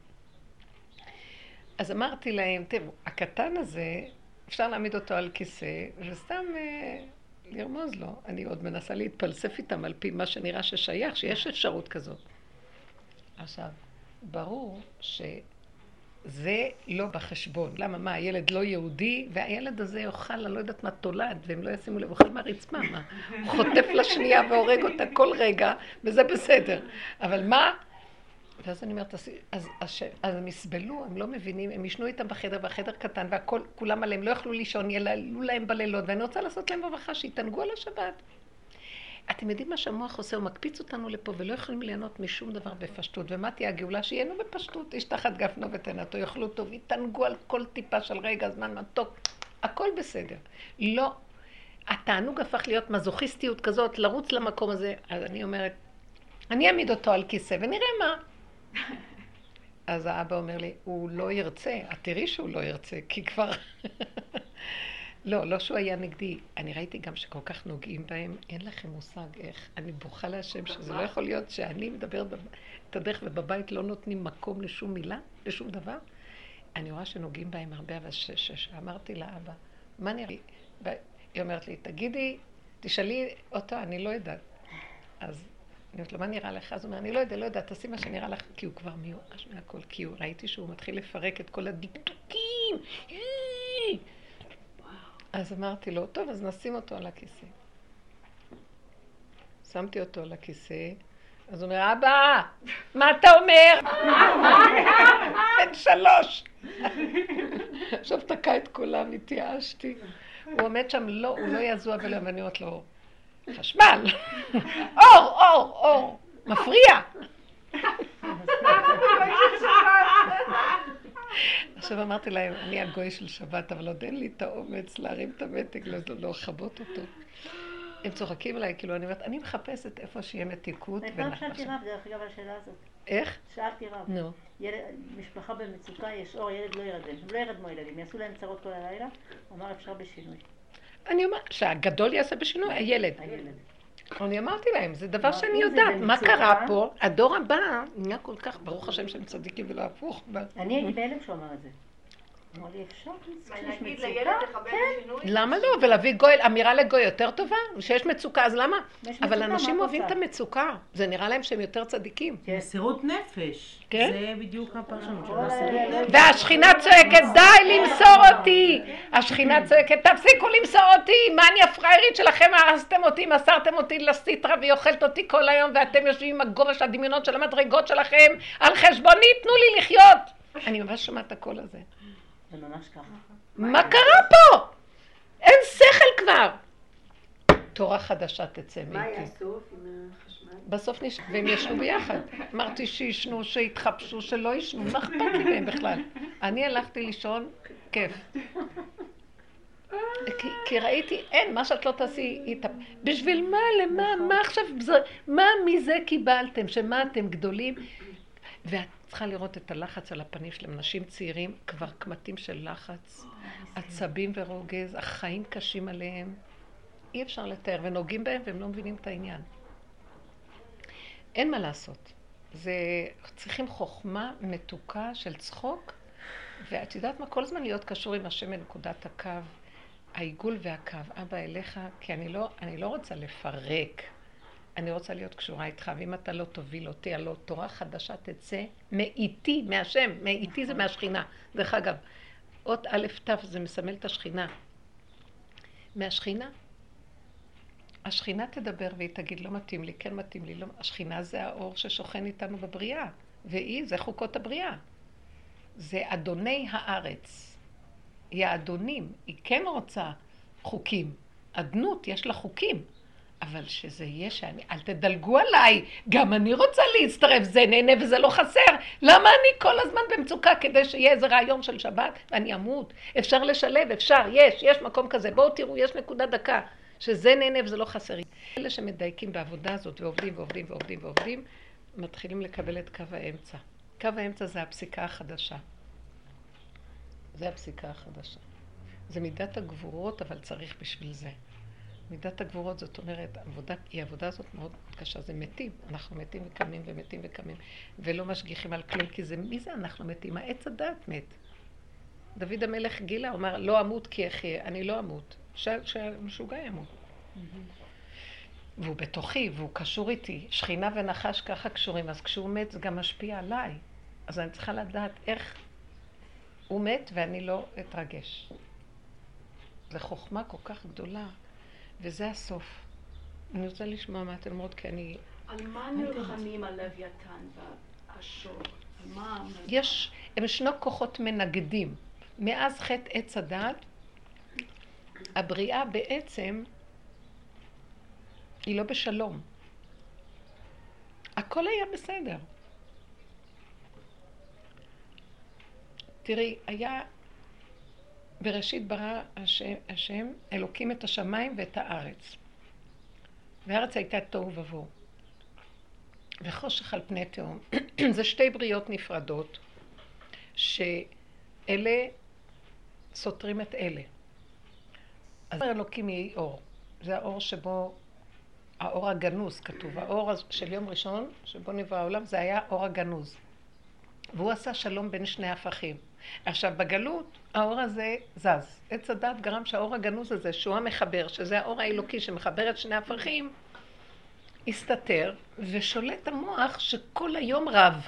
אז אמרתי להם, תראו, הקטן הזה, אפשר להעמיד אותו על כיסא, וסתם אה, לרמוז לו. אני עוד מנסה להתפלסף איתם על פי מה שנראה ששייך, שיש אפשרות כזאת. עכשיו, ברור שזה לא בחשבון. למה? מה, הילד לא יהודי, והילד הזה יאכל, אני לא יודעת מה תולד, והם לא ישימו לב, אוכל מהרצפה, מה? הוא חוטף לשנייה והורג אותה כל רגע, וזה בסדר. אבל מה? ואז אני אומרת, אז, אז, אז, אז הם יסבלו, הם לא מבינים, הם ישנו איתם בחדר, והחדר קטן, והכל, כולם עליהם, לא יכלו לישון, יללו להם בלילות, ואני רוצה לעשות להם רווחה, שיתענגו על השבת. אתם יודעים מה שהמוח עושה? הוא מקפיץ אותנו לפה ולא יכולים ליהנות משום דבר בפשטות. ומה תהיה הגאולה? שייהנו בפשטות. איש תחת גפנו ותנתו, יאכלו טוב, יתענגו על כל טיפה של רגע, זמן מתוק. הכל בסדר. לא. התענוג הפך להיות מזוכיסטיות כזאת, לרוץ למקום הזה. אז אני אומרת, אני אעמיד אותו על כיסא ונראה מה. אז האבא אומר לי, הוא לא ירצה, את תראי שהוא לא ירצה, כי כבר... לא, לא שהוא היה נגדי. אני ראיתי גם שכל כך נוגעים בהם, אין לכם מושג איך. אני בוכה להשם שזה לא יכול להיות שאני מדברת את הדרך ובבית לא נותנים מקום לשום מילה, לשום דבר. אני רואה שנוגעים בהם הרבה, אבל שאמרתי לאבא, מה נראה לי? היא אומרת לי, תגידי, תשאלי אותו, אני לא יודעת. אז אני אומרת לו, מה נראה לך? אז הוא אומר, אני לא יודע, לא יודע, תעשי מה שנראה לך, כי הוא כבר מיואש מהכל, כי הוא, ראיתי שהוא מתחיל לפרק את כל הדקדוקים. אז אמרתי לו, טוב, אז נשים אותו על הכיסא. שמתי אותו על הכיסא, אז הוא אומר, אבא, מה אתה אומר? בן שלוש. עכשיו תקע את כולם, התייאשתי. הוא עומד שם, לא, הוא לא יזוע ולא, ואני אומרת לו, חשמל, אור, אור, אור, מפריע. עכשיו אמרתי להם, אני הגוי של שבת, אבל עוד אין לי את האומץ להרים את המתג, לא לכבות אותו. הם צוחקים עליי, כאילו, אני אומרת, אני מחפשת איפה שיהיה מתיקות. אני שאלתי רב, דרך אגב, על השאלה הזאת. איך? שאלתי רב. נו. משפחה במצוקה, יש אור, ילד לא ירד להם. לא ירד כמו ילדים, יעשו להם צרות כל הלילה, הוא אמר, אפשר בשינוי. אני אומרת, שהגדול יעשה בשינוי, הילד. אני אמרתי להם, זה דבר שאני יודעת, מה קרה פה? הדור הבא נהיה כל כך, ברוך השם שהם צדיקים ולא הפוך. אני הייתי בהלם שהוא אמר את זה. להגיד לילד לכבד בשינוי? למה לא? ולהביא גוי, אמירה לגוי יותר טובה? שיש מצוקה, אז למה? אבל אנשים אוהבים את המצוקה. זה נראה להם שהם יותר צדיקים. מסירות נפש. כן? זה בדיוק הפרשנות של מסירות נפש. והשכינה צועקת, די למסור אותי! השכינה צועקת, תפסיקו למסור אותי! מה אני הפראיירית שלכם? הרסתם אותי, מסרתם אותי לסיטרה והיא אוכלת אותי כל היום, ואתם יושבים עם הגובה של הדמיונות של המדרגות שלכם על חשבוני, תנו לי לחיות! אני ממש שומעת את הקול הזה. זה ממש ככה. מה קרה פה? אין שכל כבר. תורה חדשה תצא מאיתי. מה הסוף עם החשמל? בסוף נש... והם ישנו ביחד. אמרתי שישנו, שיתחפשו, שלא ישנו, מה אכפת לי מהם בכלל? אני הלכתי לישון, כיף. כי, כי ראיתי, אין, מה שאת לא תעשי, איתה. בשביל מה, למה, מה עכשיו, מה מזה קיבלתם, שמה אתם גדולים? ואת צריכה לראות את הלחץ על הפנים של אנשים צעירים, כבר קמטים של לחץ, עצבים ורוגז, החיים קשים עליהם. אי אפשר לתאר, ונוגעים בהם והם לא מבינים את העניין. אין מה לעשות. זה, צריכים חוכמה מתוקה של צחוק, ואת יודעת מה? כל הזמן להיות קשור עם השם מנקודת הקו, העיגול והקו. אבא אליך, כי אני לא, אני לא רוצה לפרק. אני רוצה להיות קשורה איתך, ואם אתה לא תוביל אותי, הלא תורה חדשה תצא מאיתי, מהשם, מאיתי זה מהשכינה. דרך אגב, אות א' ת' זה מסמל את השכינה. מהשכינה. השכינה תדבר והיא תגיד, לא מתאים לי, כן מתאים לי. לא... השכינה זה האור ששוכן איתנו בבריאה, והיא, זה חוקות הבריאה. זה אדוני הארץ. היא האדונים, היא כן רוצה חוקים. אדנות, יש לה חוקים. אבל שזה יהיה שאני, אל תדלגו עליי, גם אני רוצה להצטרף, זה נהנה וזה לא חסר. למה אני כל הזמן במצוקה כדי שיהיה איזה רעיון של שבת ואני אמות? אפשר לשלב, אפשר, יש, יש מקום כזה. בואו תראו, יש נקודה דקה, שזה נהנה וזה לא חסר. אלה שמדייקים בעבודה הזאת ועובדים ועובדים ועובדים ועובדים, מתחילים לקבל את קו האמצע. קו האמצע זה הפסיקה החדשה. זה הפסיקה החדשה. זה מידת הגבורות, אבל צריך בשביל זה. מידת הגבורות, זאת אומרת, עבודה, היא עבודה הזאת מאוד קשה, זה מתים. אנחנו מתים וקמים ומתים וקמים, ולא משגיחים על כלום, כי זה, מי זה אנחנו מתים? העץ הדעת מת. דוד המלך גילה, הוא אמר, לא אמות כי אחיה, אני לא אמות. שהמשוגע ימות. והוא בתוכי, והוא קשור איתי. שכינה ונחש ככה קשורים, אז כשהוא מת זה גם משפיע עליי. אז אני צריכה לדעת איך הוא מת ואני לא אתרגש. זו חוכמה כל כך גדולה. וזה הסוף. אני רוצה לשמוע מה אתן אומרות, כי אני... על מה נלחמים הלוויתן והשור? יש, הם שנו כוחות מנגדים. מאז חטא עץ הדת, הבריאה בעצם היא לא בשלום. הכל היה בסדר. תראי, היה בראשית ברא השם, השם אלוקים את השמיים ואת הארץ. והארץ הייתה תוהו ובוהו. וחושך על פני תהום. זה שתי בריות נפרדות, שאלה סותרים את אלה. אז אלוקים יהי אור. זה האור שבו, האור הגנוז כתוב. האור של יום ראשון, שבו נברא העולם, זה היה אור הגנוז. והוא עשה שלום בין שני הפכים. עכשיו, בגלות, האור הזה זז. עץ הדת גרם שהאור הגנוז הזה, שהוא המחבר, שזה האור האלוקי שמחבר את שני הפכים, הסתתר, ושולט המוח שכל היום רב.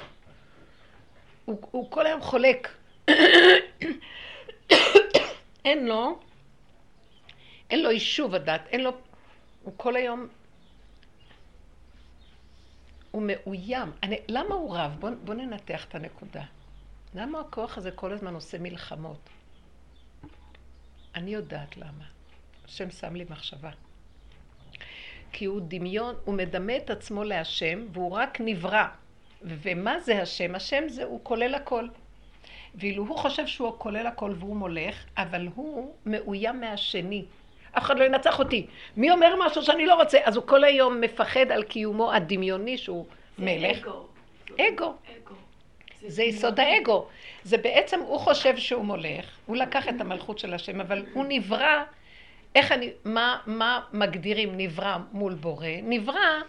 הוא, הוא כל היום חולק. אין לו, אין לו יישוב הדת, אין לו, הוא כל היום, הוא מאוים. אני, למה הוא רב? בואו בוא ננתח את הנקודה. למה הכוח הזה כל הזמן עושה מלחמות? אני יודעת למה. השם שם לי מחשבה. כי הוא דמיון, הוא מדמה את עצמו להשם, והוא רק נברא. ומה זה השם? השם זה, הוא כולל הכל. ואילו הוא חושב שהוא כולל הכל והוא מולך, אבל הוא מאוים מהשני. אף אחד לא ינצח אותי. מי אומר משהו שאני לא רוצה? אז הוא כל היום מפחד על קיומו הדמיוני שהוא מלך. אגו. אגו. אגו. זה יסוד האגו. זה בעצם, הוא חושב שהוא מולך, הוא לקח את המלכות של השם, אבל הוא נברא, איך אני, מה, מה מגדירים נברא מול בורא? נברא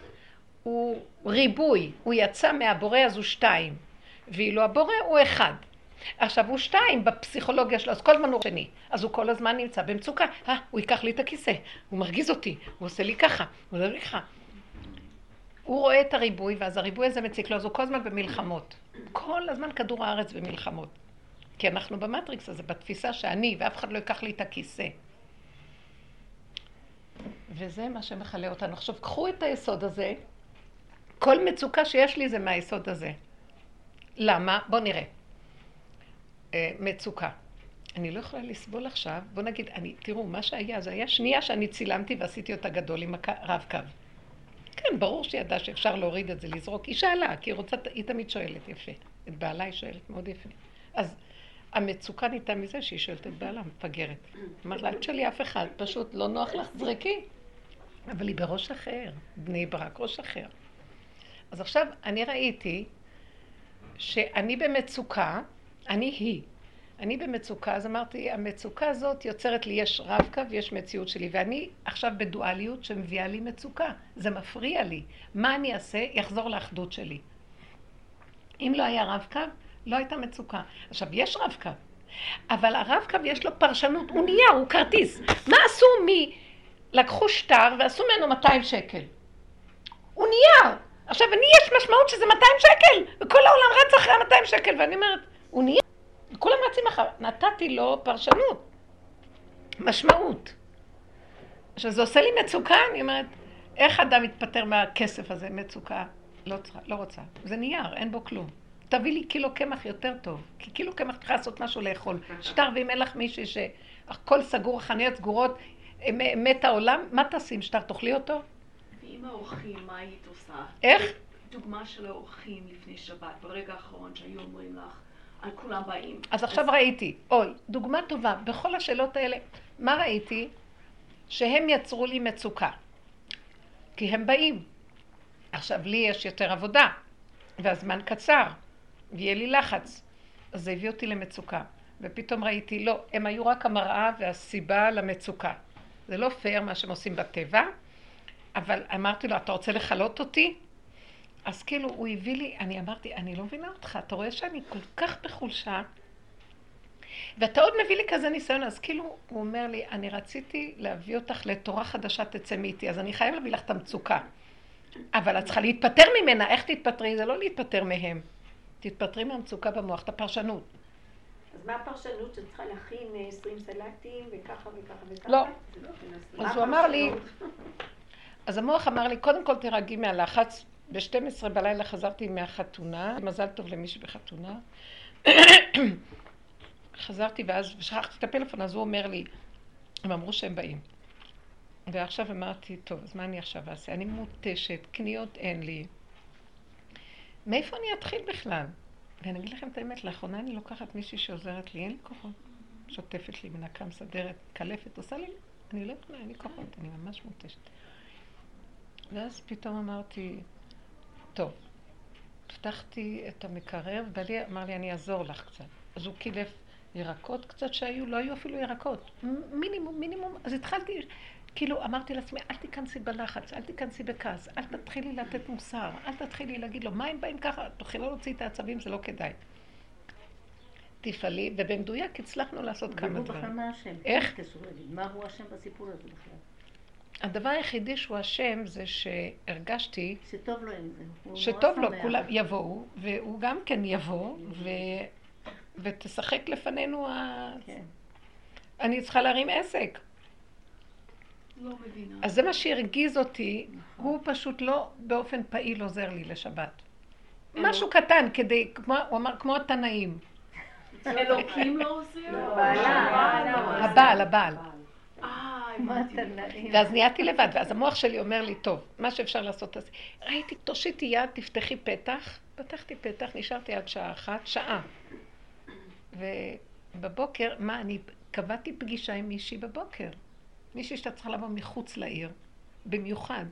הוא ריבוי, הוא יצא מהבורא אז הוא שתיים, ואילו הבורא הוא אחד. עכשיו הוא שתיים בפסיכולוגיה שלו, אז כל הזמן הוא שני. אז הוא כל הזמן נמצא במצוקה. אה, הוא ייקח לי את הכיסא, הוא מרגיז אותי, הוא עושה לי ככה, הוא עושה לי ככה. הוא רואה את הריבוי, ואז הריבוי הזה מציק לו, אז הוא כל הזמן במלחמות. כל הזמן כדור הארץ במלחמות. כי אנחנו במטריקס הזה, בתפיסה שאני, ואף אחד לא ייקח לי את הכיסא. וזה מה שמכלה אותנו. עכשיו, קחו את היסוד הזה, כל מצוקה שיש לי זה מהיסוד הזה. למה? בואו נראה. אה, מצוקה. אני לא יכולה לסבול עכשיו, בואו נגיד, אני, תראו, מה שהיה, זה היה שנייה שאני צילמתי ועשיתי אותה גדול עם הרב-קו. כן, ברור שהיא ידעה שאפשר להוריד את זה, לזרוק. היא שאלה, כי היא רוצה, היא תמיד שואלת יפה. את בעלה היא שואלת מאוד יפה. אז המצוקה ניתה מזה שהיא שואלת את בעלה, מפגרת. אמרת לה, אל תשאלי אף אחד, פשוט לא נוח לך, זרקי. אבל היא בראש אחר, בני ברק, ראש אחר. אז עכשיו, אני ראיתי שאני במצוקה, אני היא. אני במצוקה, אז אמרתי, המצוקה הזאת יוצרת לי, יש רב-קו ויש מציאות שלי, ואני עכשיו בדואליות שמביאה לי מצוקה. זה מפריע לי. מה אני אעשה? יחזור לאחדות שלי. אם לא היה רב-קו, לא הייתה מצוקה. עכשיו, יש רב-קו, אבל הרב-קו יש לו פרשנות, הוא נייר, הוא כרטיס. מה עשו מי? לקחו שטר ועשו ממנו 200 שקל. הוא נייר. עכשיו, אני יש משמעות שזה 200 שקל, וכל העולם רץ אחרי ה-200 שקל, ואני אומרת, הוא נייר. כולם רצים אחריו. נתתי לו פרשנות, משמעות. עכשיו, זה עושה לי מצוקה, אני אומרת, איך אדם מתפטר מהכסף הזה, מצוקה? לא, צריכה, לא רוצה. זה נייר, אין בו כלום. תביא לי קילו קמח יותר טוב, כי קילו קמח צריך לעשות משהו לאכול. שטר ואם אין לך מישהי שהכל סגור, החנויות סגורות, מת העולם, מה תעשי עם שטר? תאכלי אותו? ועם האורחים, מה היית עושה? איך? דוגמה של האורחים לפני שבת, ברגע האחרון שהיו אומרים לך, כולם באים. אז עכשיו ראיתי, אוי, דוגמה טובה, בכל השאלות האלה, מה ראיתי? שהם יצרו לי מצוקה. כי הם באים. עכשיו, לי יש יותר עבודה, והזמן קצר, ויהיה לי לחץ. אז זה הביא אותי למצוקה. ופתאום ראיתי, לא, הם היו רק המראה והסיבה למצוקה. זה לא פייר מה שהם עושים בטבע, אבל אמרתי לו, אתה רוצה לכלות אותי? אז כאילו, הוא הביא לי, אני אמרתי, אני לא מבינה אותך, אתה רואה שאני כל כך בחולשה, ואתה עוד מביא לי כזה ניסיון, אז כאילו, הוא אומר לי, אני רציתי להביא אותך לתורה חדשה, תצא מאיתי, אז אני חייב להביא לך את המצוקה. אבל את צריכה להתפטר ממנה, איך תתפטרי? זה לא להתפטר מהם. תתפטרי מהמצוקה במוח, את הפרשנות. אז מה הפרשנות שאת צריכה להכין 20 סלטים וככה וככה וככה? לא. מה אז הוא אמר לי? אז המוח אמר לי, קודם כל תירגעי מהלחץ. ב-12 בלילה חזרתי מהחתונה, מזל טוב למי שבחתונה. חזרתי ואז, ושכחתי את הפלאפון, אז הוא אומר לי, הם אמרו שהם באים. ועכשיו אמרתי, טוב, אז מה אני עכשיו אעשה? אני מותשת, קניות אין לי. מאיפה אני אתחיל בכלל? ואני אגיד לכם את האמת, לאחרונה אני לוקחת מישהי שעוזרת לי, אין לי כוחות. שוטפת לי, מנקה, מסדרת, קלפת, עושה לי, אני לא יכולה, אין לי כוחות, אני ממש מותשת. ואז פתאום אמרתי, טוב, פתחתי את המקרר, ובעלי אמר לי, אני אעזור לך קצת. אז הוא קילף ירקות קצת שהיו, לא היו אפילו ירקות. מינימום, מינימום. אז התחלתי, כאילו, אמרתי לעצמי, אל תיכנסי בלחץ, אל תיכנסי בכעס, אל תתחילי לתת מוסר, אל תתחילי להגיד לו, מה הם באים ככה? תוכלי להוציא את העצבים, זה לא כדאי. תפעלי, ובמדויק הצלחנו לעשות כמה דברים. איך? מה הוא אשם בסיפור הזה בכלל? הדבר היחידי שהוא אשם זה שהרגשתי... שטוב לו עם זה. שטוב לו, כולם יבואו, והוא גם כן יבוא, ו... ותשחק לפנינו ה... כן. אני צריכה להרים עסק. לא מבינה. אז זה מה שהרגיז אותי, הוא פשוט לא באופן פעיל עוזר לי לשבת. משהו קטן כדי, כמו, הוא אמר, כמו התנאים. אלוקים לא עוזר? לא, הבעל, הבעל. ואז נהייתי לבד, ואז המוח שלי אומר לי, טוב, מה שאפשר לעשות, אז ראיתי, תושיטי יד, תפתחי פתח, פתחתי פתח, נשארתי עד שעה אחת, שעה. ובבוקר, מה, אני קבעתי פגישה עם מישהי בבוקר. מישהי שאתה צריכה לבוא מחוץ לעיר, במיוחד,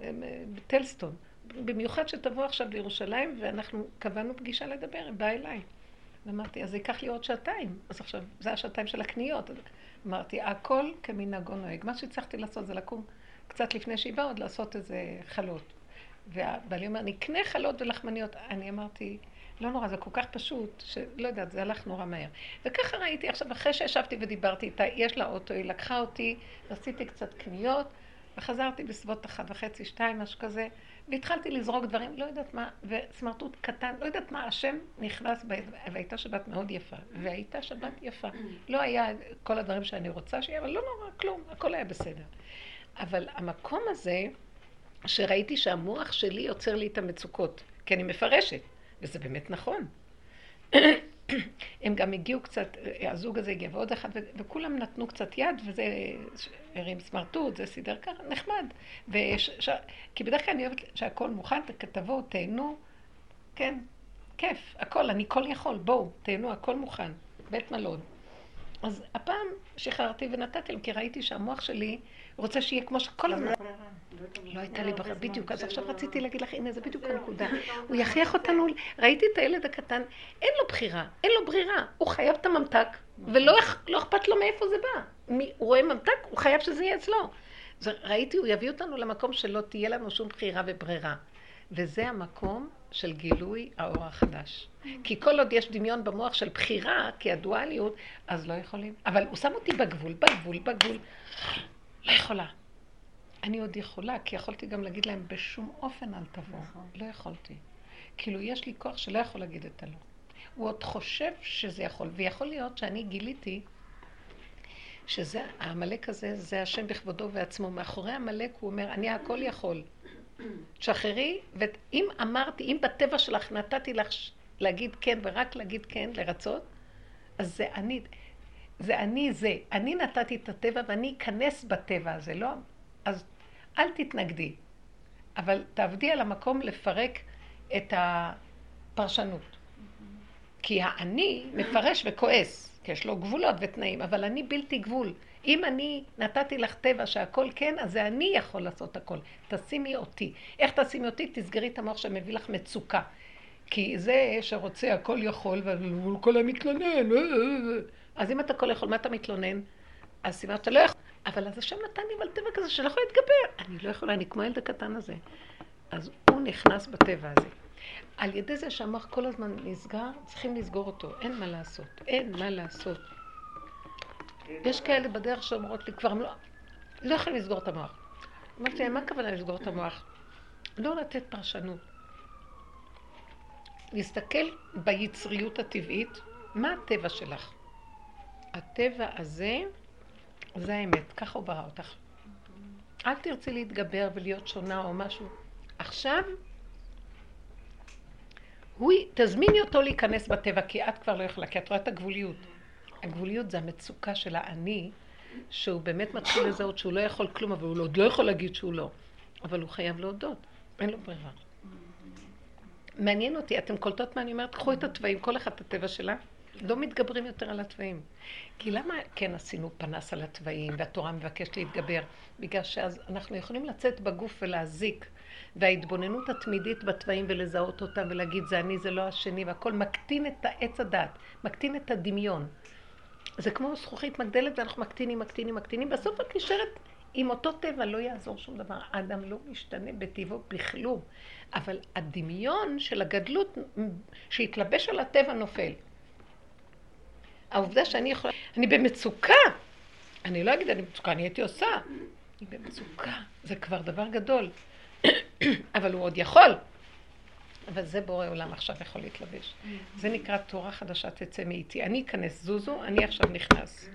אה, בטלסטון. במיוחד שתבוא עכשיו לירושלים, ואנחנו קבענו פגישה לדבר, היא באה אליי. ואמרתי, אז זה ייקח לי עוד שעתיים. אז עכשיו, זה השעתיים של הקניות. אמרתי, הכל כמנהגו נוהג. מה שהצלחתי לעשות זה לקום קצת לפני שהיא באה עוד לעשות איזה חלות. ובעלי אומר, נקנה חלות ולחמניות. אני אמרתי, לא נורא, זה כל כך פשוט, שלא יודעת, זה הלך נורא מהר. וככה ראיתי, עכשיו, אחרי שישבתי ודיברתי איתה, יש לה אוטו, היא לקחה אותי, עשיתי קצת קניות, וחזרתי בסביבות אחת וחצי, שתיים, משהו כזה, והתחלתי לזרוק דברים, לא יודעת מה, וסמרטוט קטן, לא יודעת מה, השם נכנס. והייתה שבת מאוד יפה, והייתה שבת יפה. לא היה כל הדברים שאני רוצה שיהיה, אבל לא נורא, כלום, הכל היה בסדר. אבל המקום הזה, שראיתי שהמוח שלי יוצר לי את המצוקות, כי אני מפרשת. וזה באמת נכון. הם גם הגיעו קצת, הזוג הזה הגיע ועוד אחד, וכולם נתנו קצת יד, וזה הרים סמרטוט, זה סידר ככה, נחמד. וש, ש, כי בדרך כלל אני אוהבת שהכל מוכן, תבואו, תהנו, כן, כיף, הכל, אני כל יכול, בואו, תהנו, הכל מוכן, בית מלון. אז הפעם שחררתי ונתתי להם, כי ראיתי שהמוח שלי רוצה שיהיה כמו שכל הזמן... לא הייתה לי ברירה, בדיוק. אז עכשיו רציתי להגיד לך, הנה, זה בדיוק הנקודה. הוא יכריח אותנו, ראיתי את הילד הקטן, אין לו בחירה, אין לו ברירה. הוא חייב את הממתק, ולא לא אכפת לו מאיפה זה בא. הוא רואה ממתק, הוא חייב שזה יהיה אצלו. ראיתי, הוא יביא אותנו למקום שלא תהיה לנו שום בחירה וברירה. וזה המקום של גילוי האור החדש. כי כל עוד יש דמיון במוח של בחירה, כי הדואליות, אז לא יכולים. אבל הוא שם אותי בגבול, בגבול, בגבול. לא יכולה. אני עוד יכולה, כי יכולתי גם להגיד להם, בשום אופן אל תבוא. נכון. לא יכולתי. כאילו, יש לי כוח שלא יכול להגיד את הלא. הוא עוד חושב שזה יכול, ויכול להיות שאני גיליתי שזה, העמלק הזה, זה השם בכבודו ועצמו. מאחורי העמלק הוא אומר, אני הכל יכול. תשחררי, ואם אמרתי, אם בטבע שלך נתתי לך להגיד כן ורק להגיד כן, לרצות, אז זה אני. זה אני זה. אני נתתי את הטבע ואני אכנס בטבע הזה, לא? אז אל תתנגדי. אבל תעבדי על המקום לפרק את הפרשנות. כי האני מפרש וכועס, כי יש לו גבולות ותנאים, אבל אני בלתי גבול. אם אני נתתי לך טבע שהכל כן, אז זה אני יכול לעשות הכל. תשימי אותי. איך תשימי אותי? תסגרי את המוח שמביא לך מצוקה. כי זה שרוצה הכל יכול, והוא כל המתלונן. אה, אה, אה, אז אם אתה כל יכול, מה אתה מתלונן? אז סיבה שאתה לא יכול. אבל אז השם נתן לי אבל כזה שלא יכול להתגבר. אני לא יכולה, אני כמו הילד הקטן הזה. אז הוא נכנס בטבע הזה. על ידי זה שהמוח כל הזמן נסגר, צריכים לסגור אותו. אין מה לעשות. אין מה לעשות. יש כאלה בדרך שאומרות לי, כבר לא, לא יכולים לסגור את המוח. אמרתי להם, מה הכוונה לסגור את המוח? לא לתת פרשנות. להסתכל ביצריות הטבעית, מה הטבע שלך? הטבע הזה, זה האמת, ככה הוא ברא אותך. אל תרצי להתגבר ולהיות שונה או משהו. עכשיו, הוא, תזמיני אותו להיכנס בטבע, כי את כבר לא יכולה, כי את רואה את הגבוליות. הגבוליות זה המצוקה של האני, שהוא באמת מתחיל לזהות שהוא לא יכול כלום, אבל הוא עוד לא יכול להגיד שהוא לא. אבל הוא חייב להודות, אין לו ברירה. מעניין אותי, אתם קולטות מה אני אומרת? קחו את התוואים, כל אחד את הטבע שלה. לא מתגברים יותר על התוואים. כי למה כן עשינו פנס על התוואים, והתורה מבקשת להתגבר? בגלל שאז אנחנו יכולים לצאת בגוף ולהזיק. וההתבוננות התמידית בתוואים ולזהות אותם ולהגיד זה אני, זה לא השני, והכל מקטין את העץ הדת, מקטין את הדמיון. זה כמו זכוכית מגדלת ואנחנו מקטינים, מקטינים, מקטינים, בסוף את נשארת עם אותו טבע, לא יעזור שום דבר. האדם לא משתנה בטבעו בכלום. אבל הדמיון של הגדלות שהתלבש על הטבע נופל. העובדה שאני יכולה, אני במצוקה, אני לא אגיד אני במצוקה, אני הייתי עושה, אני במצוקה, זה כבר דבר גדול, אבל הוא עוד יכול. אבל זה בורא עולם עכשיו יכול להתלבש. זה נקרא תורה חדשה תצא מאיתי. אני אכנס, זוזו, אני עכשיו נכנס.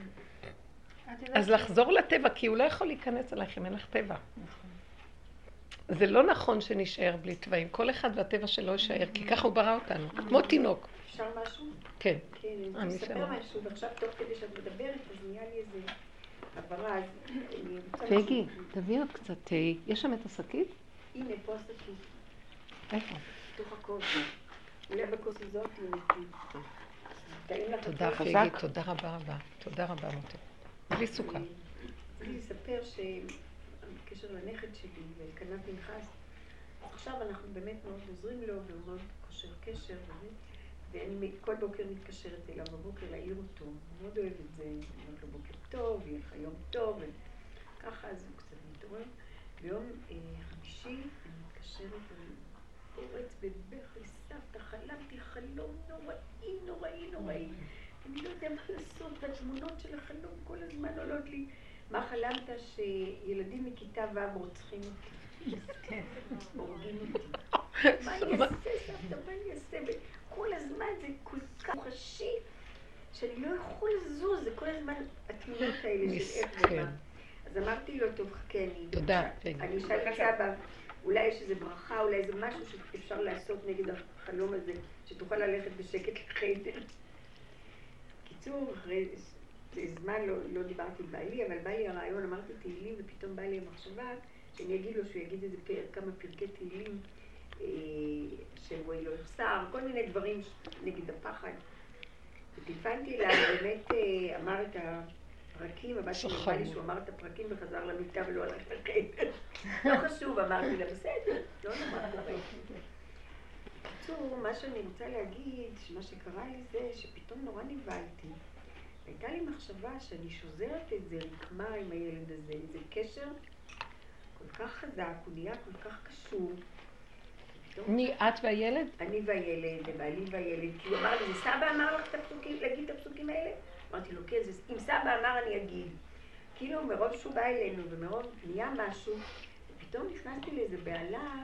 אז לחזור לטבע, כי הוא לא יכול להיכנס אלייך אם אין לך טבע. זה לא נכון שנשאר בלי טבעים. כל אחד והטבע שלו יישאר, כי ככה הוא ברא אותנו, כמו תינוק. אפשר משהו? כן. כן, אני לספר משהו, ועכשיו תוך כדי שאת מדברת, אז נהיה לי איזה הבהרה, אני. פגי, תביא עוד קצת תה. יש שם את השקית? הנה, פה השקית. איפה? בתוך הכוס. אולי בכוס הזאת תודה, פגי, תודה רבה רבה. תודה רבה, מוטי. בלי סוכר. רציתי לספר שבקשר לנכד שלי ולקנה פנחס, עכשיו אנחנו באמת מאוד עוזרים לו ומאוד קושר קשר, באמת. ואני כל בוקר מתקשרת אליו בבוקר להעיר אותו, אני מאוד אוהב את זה, אומרת לו בוקר טוב, יהיה לך יום טוב, וככה אז הוא קצת מתעורר. ביום אה, חמישי אני מתקשרת, אני פורץ בבכי סבתא, חלמתי חלום נוראי, נוראי, נוראי. אני לא יודע מה לעשות, והתמונות של החלום כל הזמן עולות לי. מה חלמת שילדים מכיתה ו' רוצחים אותי? הורגים אותי. מה אני אעשה, סבתא? מה אני אעשה? כל הזמן זה כל כך מוחשי, שאני לא יכול לזוז, זה כל הזמן התמונות האלה של איך ומה. אז אמרתי לו, טוב, חכה, אני... תודה. אני אשאל את סבא, אולי יש איזה ברכה, אולי איזה משהו שאפשר לעשות נגד החלום הזה, שתוכל ללכת בשקט לחדר. בקיצור, אחרי זמן לא, לא דיברתי עם בעלי, אבל בא לי הרעיון, אמרתי תהילים, ופתאום בא לי המחשבה שאני אגיד לו שהוא יגיד איזה כמה פרקי תהילים. אה, שהוא לא יחסר, כל מיני דברים נגד הפחד. וטלפנתי אליו, באמת אה, אמר את הפרקים, הבת שלי אמרה לי שהוא אמר את הפרקים וחזר למיטה ולא הלך לחדר. לא חשוב, אמרתי לה, בסדר, לא נאמר קורה. בקיצור, מה שאני רוצה להגיד, שמה שקרה לי זה שפתאום נורא נבהלתי. הייתה לי מחשבה שאני שוזרת את זה רקמה עם הילד הזה, איזה קשר כל כך חזק, הוא נהיה כל כך קשור. מי, את והילד? אני והילד, ובעלי והילד, כי הוא אמר לי, זה סבא אמר לך את הפסוקים, להגיד את הפסוקים האלה? אמרתי לו, כן, אם סבא אמר אני אגיד. כאילו מרוב שהוא בא אלינו ומרוב נהיה משהו, ופתאום נכנסתי לאיזה בהלה,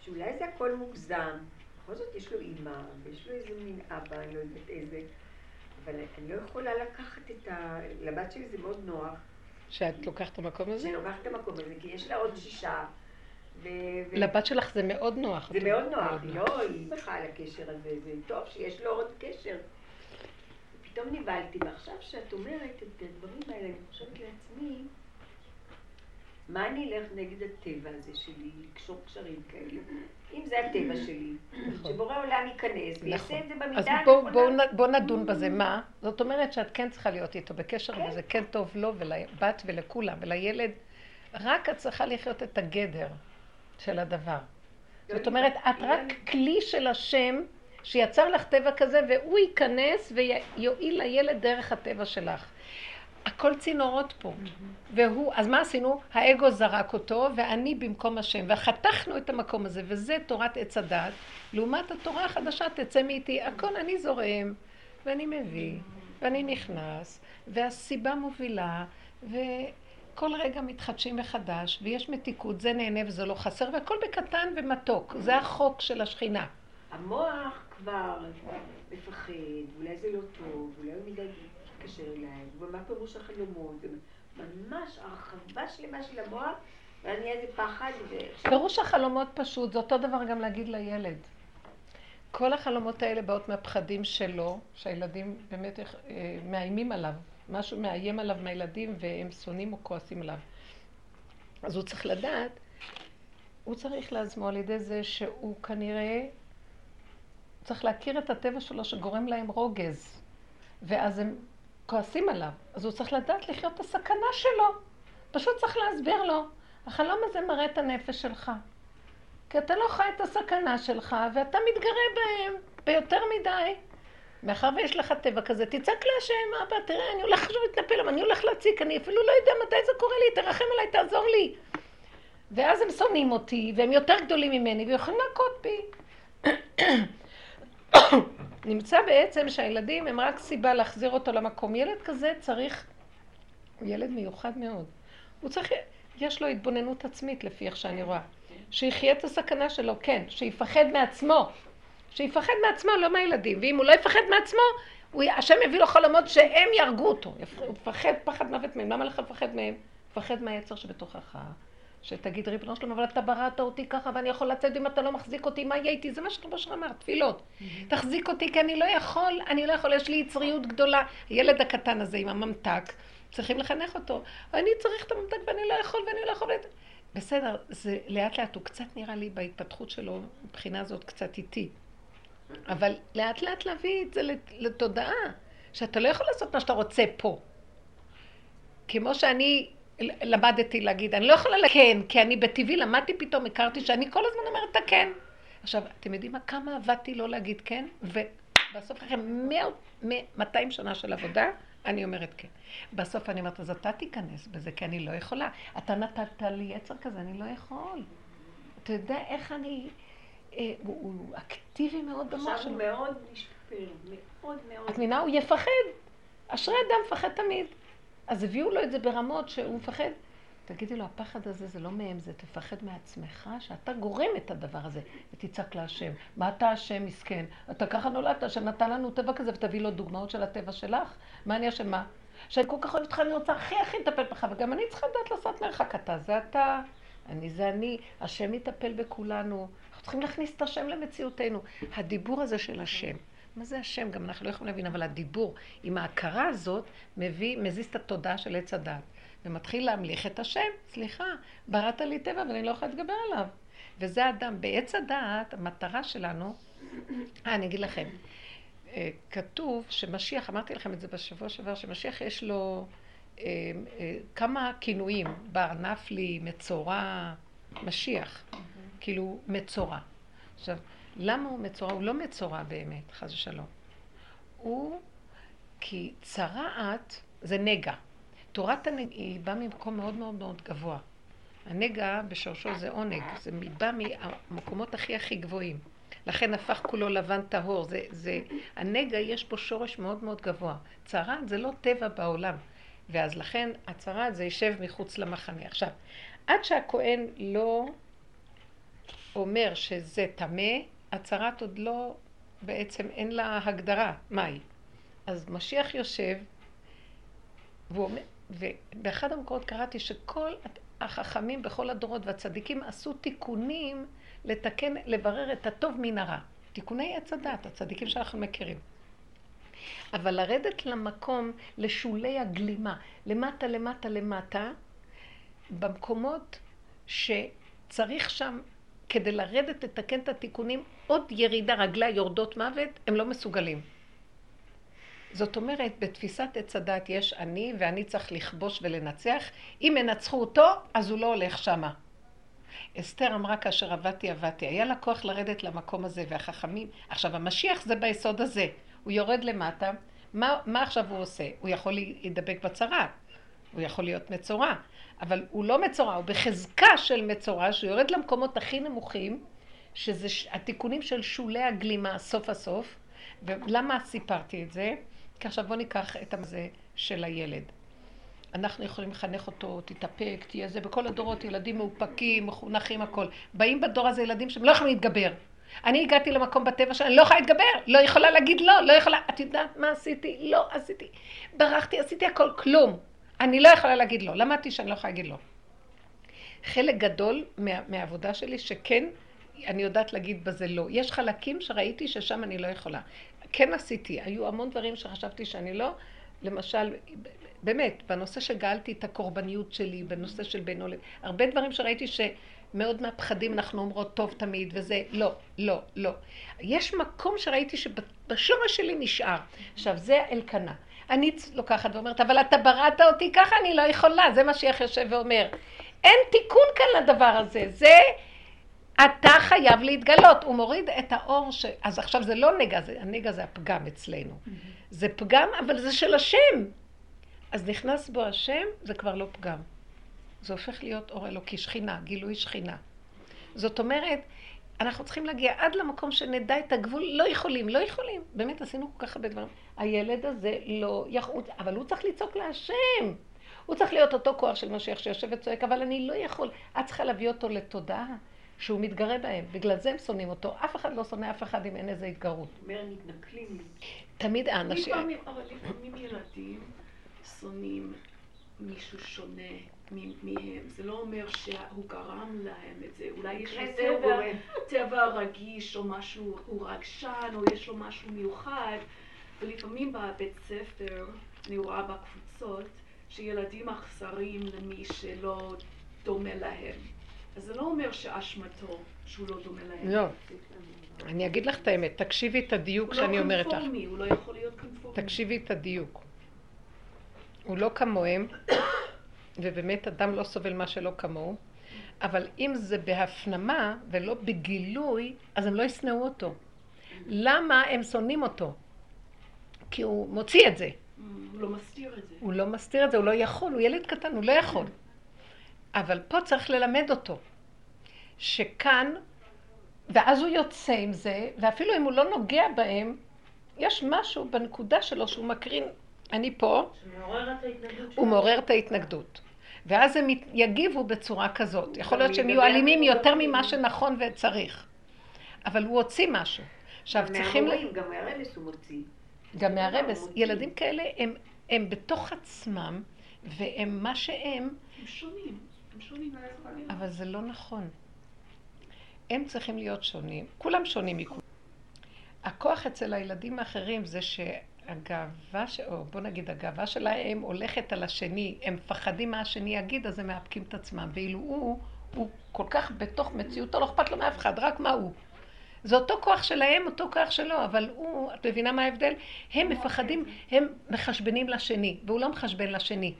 שאולי זה הכל מוגזם. בכל זאת יש לו אימא, ויש לו איזה מין אבא, אני לא יודעת איזה, אבל אני לא יכולה לקחת את ה... לבת שלי זה מאוד נוח. שאת לוקחת את המקום הזה? שאני לוקחת את המקום הזה, כי יש לה עוד שישה. לבת שלך זה מאוד נוח. זה מאוד נוח, לא, היא שמחה על הקשר הזה, זה טוב שיש לו עוד קשר. פתאום נבהלתי, ועכשיו שאת אומרת את הדברים האלה, אני חושבת לעצמי, מה אני אלך נגד הטבע הזה שלי, לקשור קשרים כאלה? אם זה הטבע שלי, נכון. שבורא עולם ייכנס ויעשה נכון. את זה במידה הנכונה. אז בואו נדון בזה. מה? זאת אומרת שאת כן צריכה להיות איתו בקשר, כן. וזה כן טוב לו ולבת ולכולם, ולילד. רק את צריכה לחיות את הגדר. של הדבר. זאת אומרת, את רק כלי של השם שיצר לך טבע כזה, והוא ייכנס ויועיל לילד דרך הטבע שלך. הכל צינורות פה. והוא, אז מה עשינו? האגו זרק אותו, ואני במקום השם. וחתכנו את המקום הזה, וזה תורת עץ הדת. לעומת התורה החדשה, תצא מאיתי, הכל אני זורם, ואני מביא, ואני נכנס, והסיבה מובילה, ו... כל רגע מתחדשים מחדש, ויש מתיקות, זה נהנה וזה לא חסר, והכל בקטן ומתוק. זה החוק של השכינה. המוח כבר מפחד, אולי זה לא טוב, אולי הוא מדי מתקשר אליי, ומה פירוש החלומות, ממש הרחבה שלמה של המוח, ואני איזה פחד. ו... פירוש החלומות פשוט, זה אותו דבר גם להגיד לילד. כל החלומות האלה באות מהפחדים שלו, שהילדים באמת אה, מאיימים עליו. משהו מאיים עליו מהילדים והם שונאים או כועסים עליו. אז הוא צריך לדעת, הוא צריך לעצמו על ידי זה שהוא כנראה צריך להכיר את הטבע שלו שגורם להם רוגז, ואז הם כועסים עליו. אז הוא צריך לדעת לחיות את הסכנה שלו. פשוט צריך להסביר לו. החלום הזה מראה את הנפש שלך. כי אתה לא חי את הסכנה שלך, ואתה מתגרה בהם ביותר מדי. מאחר ויש לך טבע כזה, תצעק להשם, אבא, תראה, אני הולך עכשיו להתנפל, אני הולך להציק, אני אפילו לא יודע מתי זה קורה לי, תרחם עליי, תעזור לי. ואז הם שונאים אותי, והם יותר גדולים ממני, ויכולים להכות בי. נמצא בעצם שהילדים הם רק סיבה להחזיר אותו למקום. ילד כזה צריך, הוא ילד מיוחד מאוד. הוא צריך, יש לו התבוננות עצמית לפי איך שאני רואה. שיחיה את הסכנה שלו, כן, שיפחד מעצמו. שיפחד מעצמו, לא מהילדים. ואם הוא לא יפחד מעצמו, הוא, השם יביא לו חלומות שהם יהרגו אותו. הוא יפחד פחד מוות מהם. למה לך לפחד מהם? פחד מהיצר שבתוכך. שתגיד ריבונו שלום, אבל אתה בראת אותי ככה ואני יכול לצאת אם אתה לא מחזיק אותי, מה יהיה איתי? זה מה שרבו שלום אמר, תפילות. תחזיק אותי כי אני לא יכול, אני לא יכול, יש לי יצריות גדולה. הילד הקטן הזה עם הממתק, צריכים לחנך אותו. אני צריך את הממתק ואני לא יכול ואני לא יכול. בסדר, זה לאט לאט, הוא קצת נראה לי בהתפתחות שלו, מבחינה זאת קצת איטי. אבל לאט לאט להביא את זה לתודעה, שאתה לא יכול לעשות מה שאתה רוצה פה. כמו שאני למדתי להגיד, אני לא יכולה לכן, כי אני בטבעי למדתי פתאום, הכרתי שאני כל הזמן אומרת את הכן. עכשיו, אתם יודעים מה? כמה עבדתי לא להגיד כן, ובסוף אחרי 200 שנה של עבודה, אני אומרת כן. בסוף אני אומרת, אז אתה תיכנס בזה, כי אני לא יכולה. אתה נתת לי יצר כזה, אני לא יכול. אתה יודע איך אני... אה, הוא, אקטיבי מאוד במוח שלו. עכשיו הוא מאוד משתפר, מאוד מאוד. את מבינה? הוא יפחד. אשרי אדם מפחד תמיד. אז הביאו לו את זה ברמות שהוא מפחד. תגידי לו, הפחד הזה זה לא מהם, זה תפחד מעצמך, שאתה גורם את הדבר הזה, ותצעק להשם. מה אתה השם מסכן? אתה ככה נולדת, השם נתן לנו טבע כזה, ותביא לו דוגמאות של הטבע שלך. מה אני אשם? מה? שאני כל כך אוהבת אותך, אני רוצה הכי הכי לטפל בך, וגם אני צריכה לדעת לעשות מרחק. אתה זה אתה, אני זה אני, השם יטפל בכולנו. אנחנו צריכים להכניס את השם למציאותנו. הדיבור הזה של השם. מה זה השם? גם אנחנו לא יכולים להבין, אבל הדיבור עם ההכרה הזאת מביא, מזיז את התודעה של עץ הדת. ומתחיל להמליך את השם, סליחה, בראת לי טבע ואני לא יכולה להתגבר עליו. וזה אדם. בעץ הדעת, המטרה שלנו, אה, אני אגיד לכם, אה, כתוב שמשיח, אמרתי לכם את זה בשבוע שעבר, שמשיח יש לו אה, אה, כמה כינויים, בר נפלי, מצורע, משיח, כאילו מצורע. עכשיו, למה הוא מצורע? הוא לא מצורע באמת, חס ושלום. הוא כי צרעת זה נגע. תורת הנגע היא באה ממקום מאוד מאוד מאוד גבוה. הנגע בשורשו זה עונג, זה בא מהמקומות הכי הכי גבוהים. לכן הפך כולו לבן טהור. זה, זה, הנגע יש פה שורש מאוד מאוד גבוה. צרעת זה לא טבע בעולם. ואז לכן הצרעת זה יישב מחוץ למחנה. עכשיו, עד שהכהן לא אומר שזה טמא, הצהרת עוד לא, בעצם אין לה הגדרה, מהי. אז משיח יושב, ואומר, ובאחד המקורות קראתי שכל החכמים בכל הדורות והצדיקים עשו תיקונים לתקן, לברר את הטוב מן הרע. תיקוני עץ הדת, הצדיקים שאנחנו מכירים. אבל לרדת למקום, לשולי הגלימה, למטה, למטה, למטה, במקומות שצריך שם כדי לרדת, לתקן את התיקונים, עוד ירידה, רגלי יורדות מוות, הם לא מסוגלים. זאת אומרת, בתפיסת עץ הדת יש אני, ואני צריך לכבוש ולנצח. אם ינצחו אותו, אז הוא לא הולך שמה. אסתר אמרה כאשר עבדתי, עבדתי. היה לה כוח לרדת למקום הזה, והחכמים... עכשיו, המשיח זה ביסוד הזה. הוא יורד למטה, מה, מה עכשיו הוא עושה? הוא יכול להידבק בצרה, הוא יכול להיות מצורע. אבל הוא לא מצורע, הוא בחזקה של מצורע, שהוא יורד למקומות הכי נמוכים, שזה התיקונים של שולי הגלימה סוף הסוף. ולמה סיפרתי את זה? כי עכשיו בואו ניקח את הזה של הילד. אנחנו יכולים לחנך אותו, תתאפק, תהיה זה, בכל הדורות ילדים מאופקים, מחונכים, הכל. באים בדור הזה ילדים שהם לא יכולים להתגבר. אני הגעתי למקום בטבע שאני לא יכולה להתגבר, לא יכולה להגיד לא, לא יכולה, את יודעת מה עשיתי? לא עשיתי. ברחתי, עשיתי הכל, כלום. אני לא יכולה להגיד לא. למדתי שאני לא יכולה להגיד לא. חלק גדול מה, מהעבודה שלי שכן, אני יודעת להגיד בזה לא. יש חלקים שראיתי ששם אני לא יכולה. כן עשיתי, היו המון דברים שחשבתי שאני לא, למשל, באמת, בנושא שגאלתי את הקורבניות שלי, בנושא של בינו לב, הרבה דברים שראיתי שמאוד מהפחדים אנחנו אומרות טוב תמיד, וזה לא, לא, לא. יש מקום שראיתי שבשורש שלי נשאר. עכשיו, זה אלקנה. אני לוקחת ואומרת, אבל אתה בראת אותי ככה, אני לא יכולה, זה מה שיח יושב ואומר. אין תיקון כאן לדבר הזה, זה אתה חייב להתגלות. הוא מוריד את האור ש... אז עכשיו זה לא נגע, זה, הנגע זה הפגם אצלנו. זה פגם, אבל זה של השם. אז נכנס בו השם, זה כבר לא פגם. זה הופך להיות אור אלוקי, שכינה, גילוי שכינה. זאת אומרת, אנחנו צריכים להגיע עד למקום שנדע את הגבול, לא יכולים, לא יכולים. באמת עשינו כל כך הרבה דברים. הילד הזה לא יכול, אבל הוא צריך לצעוק להשם. הוא צריך להיות אותו כוח של משיח שיושב וצועק, אבל אני לא יכול. את צריכה להביא אותו לתודעה שהוא מתגרה בהם. בגלל זה הם שונאים אותו. אף אחד לא שונא אף אחד אם אין איזה התגרות. אומר, מתנכלים. תמיד האנשים... לפעמים, אבל לפעמים ילדים שונאים מישהו שונה מהם. זה לא אומר שהוא גרם להם את זה. אולי יש לו טבע רגיש או משהו, הוא רגשן או יש לו משהו מיוחד. ולפעמים בבית ספר, אני רואה בקבוצות, שילדים אכזרים למי שלא דומה להם. אז זה לא אומר שאשמתו שהוא לא דומה להם. לא. אני אגיד לך את האמת, תקשיבי את הדיוק שאני אומרת לך. הוא לא קונפורמי, הוא לא יכול להיות קונפורמי. תקשיבי את הדיוק. הוא לא כמוהם, ובאמת אדם לא סובל מה שלא כמוהו, אבל אם זה בהפנמה ולא בגילוי, אז הם לא ישנאו אותו. למה הם שונאים אותו? כי הוא מוציא את זה. הוא לא מסתיר את זה. הוא לא מסתיר את זה, הוא לא יכול, הוא ילד קטן, הוא לא יכול. אבל פה צריך ללמד אותו, שכאן, ואז הוא יוצא עם זה, ואפילו אם הוא לא נוגע בהם, יש משהו בנקודה שלו שהוא מקרין, אני פה, הוא מעורר את ההתנגדות. ואז הם יגיבו בצורה כזאת. יכול להיות שהם יהיו אלימים יותר ממה שנכון וצריך. אבל הוא הוציא משהו. עכשיו צריכים... גם מהמורים, גם מהרמס הוא מוציא. גם מהרמס. ילדים כאלה הם, הם בתוך עצמם, והם מה שהם... הם שונים. הם שונים. אבל זה לא נכון. הם צריכים להיות שונים. כולם שונים מכולם. הכוח אצל הילדים האחרים זה שהגאווה, ש... או בוא נגיד, הגאווה שלהם הולכת על השני. הם מפחדים מה השני יגיד, אז הם מאפקים את עצמם. ואילו הוא, הוא כל כך בתוך מציאותו, לא אכפת לו מאף אחד, רק מה הוא. זה אותו כוח שלהם, אותו כוח שלו, אבל הוא, את מבינה מה ההבדל? הם מפחדים, הם מחשבנים לשני, והוא לא מחשבן לשני.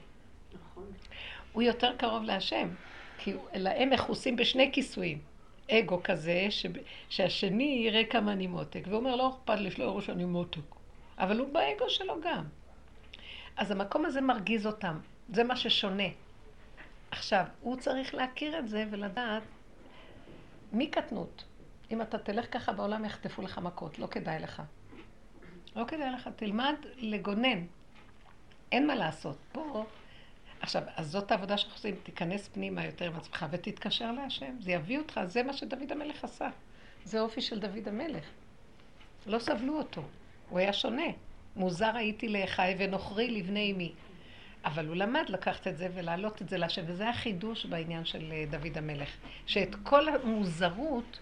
הוא יותר קרוב להשם, כי להם מכוסים בשני כיסויים. אגו כזה, ש... שהשני יראה כמה אני מותק, והוא אומר, לא אכפת לי, שלא יראו שאני מותק. אבל הוא באגו שלו גם. אז המקום הזה מרגיז אותם, זה מה ששונה. עכשיו, הוא צריך להכיר את זה ולדעת מקטנות. אם אתה תלך ככה בעולם יחטפו לך מכות, לא כדאי לך. לא כדאי לך, תלמד לגונן. אין מה לעשות. פה, עכשיו, אז זאת העבודה שאנחנו עושים, תיכנס פנימה יותר עם עצמך ותתקשר להשם, זה יביא אותך, זה מה שדוד המלך עשה. זה אופי של דוד המלך. לא סבלו אותו, הוא היה שונה. מוזר הייתי לאחי ונוכרי לבני אמי. אבל הוא למד לקחת את זה ולהעלות את זה להשם, וזה החידוש בעניין של אה, דוד המלך. שאת כל המוזרות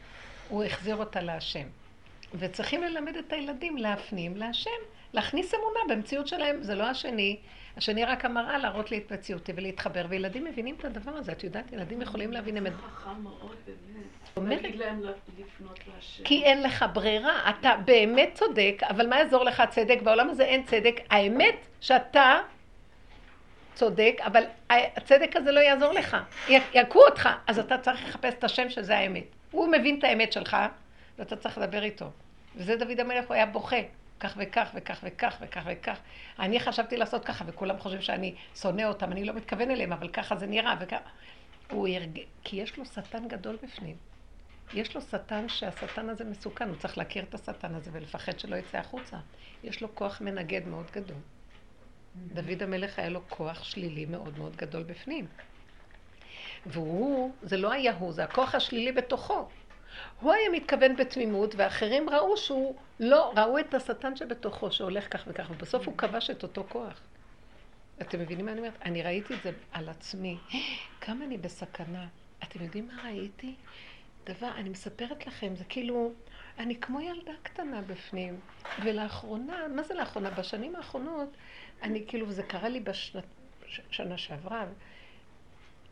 הוא החזיר אותה להשם. וצריכים ללמד את הילדים להפנים להשם, להכניס אמונה במציאות שלהם, זה לא השני. השני רק המראה להראות לי את מציאותי ולהתחבר, וילדים מבינים את הדבר הזה, את יודעת, ילדים יכולים להבין אמת. חכם מאוד באמת. להגיד להם לפנות להשם. כי אין לך ברירה, אתה באמת צודק, אבל מה יעזור לך צדק? בעולם הזה אין צדק. האמת שאתה צודק, אבל הצדק הזה לא יעזור לך. יכו אותך, אז אתה צריך לחפש את השם שזה האמת. הוא מבין את האמת שלך, ואתה צריך לדבר איתו. וזה דוד המלך, הוא היה בוכה. כך וכך וכך וכך וכך וכך. אני חשבתי לעשות ככה, וכולם חושבים שאני שונא אותם, אני לא מתכוון אליהם, אבל ככה זה נראה, וככה. הוא ירג... כי יש לו שטן גדול בפנים. יש לו שטן שהשטן הזה מסוכן, הוא צריך להכיר את השטן הזה ולפחד שלא יצא החוצה. יש לו כוח מנגד מאוד גדול. דוד המלך היה לו כוח שלילי מאוד מאוד גדול בפנים. והוא, זה לא היה הוא, זה הכוח השלילי בתוכו. הוא היה מתכוון בתמימות, ואחרים ראו שהוא לא, ראו את השטן שבתוכו, שהולך כך וכך, ובסוף הוא כבש את אותו כוח. אתם מבינים מה אני אומרת? אני ראיתי את זה על עצמי. כמה אני בסכנה. אתם יודעים מה ראיתי? דבר, אני מספרת לכם, זה כאילו, אני כמו ילדה קטנה בפנים. ולאחרונה, מה זה לאחרונה? בשנים האחרונות, אני כאילו, זה קרה לי בשנה שעברה,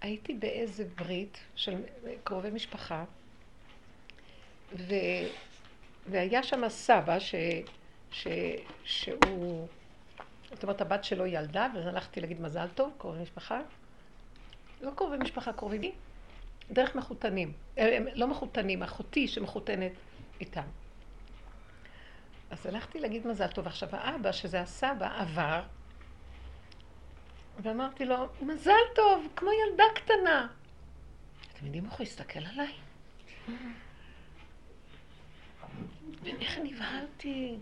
הייתי באיזה ברית של קרובי משפחה, ו... והיה שם סבא ש... ש... שהוא, זאת אומרת, הבת שלו ילדה, ואז הלכתי להגיד מזל טוב, קרובי משפחה. לא קרובי משפחה, קרובים לי, דרך מחותנים. הם לא מחותנים, אחותי שמחותנת איתם. אז הלכתי להגיד מזל טוב. עכשיו, האבא, שזה הסבא, עבר, ואמרתי לו, מזל טוב, כמו ילדה קטנה. אתם יודעים איך הוא הסתכל עליי? ואיך נבהלתי.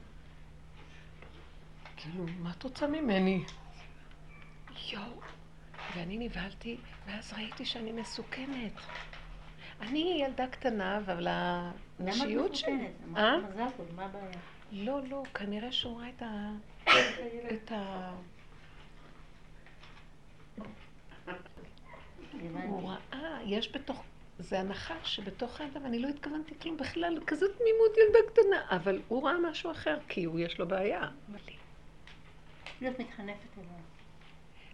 כאילו, מה את רוצה ממני? יואו. ואני נבהלתי, ואז ראיתי שאני מסוכנת. אני ילדה קטנה, אבל הנשיות שלי... למה את מסוכנת? מזל טוב, מה הבעיה? לא, לא, כנראה שהוא ראה את ה... את ה... הוא ראה, יש בתוך, זה הנחה שבתוך האדם, אני לא התכוונתי כלום בכלל, כזאת תמימות ילדה קטנה, אבל הוא ראה משהו אחר, כי הוא יש לו בעיה. להיות מתחנפת אליו.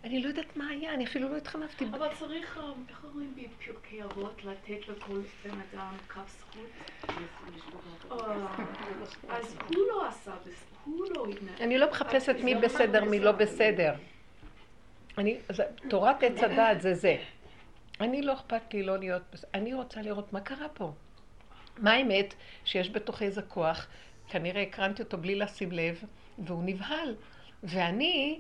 אני לא יודעת מה היה, אני אפילו לא התחנפתי. אבל צריך, איך אומרים בפרקי אבות, לתת לכל בן אדם קו זכות? אה, אז הוא לא עשה, הוא לא התנהג. אני לא מחפשת מי בסדר, מי לא בסדר. אני, תורת עץ הדעת זה זה. אני לא אכפת לי לא להיות, אני רוצה לראות מה קרה פה. מה האמת? שיש בתוכי איזה כוח, כנראה הקרנתי אותו בלי לשים לב, והוא נבהל. ואני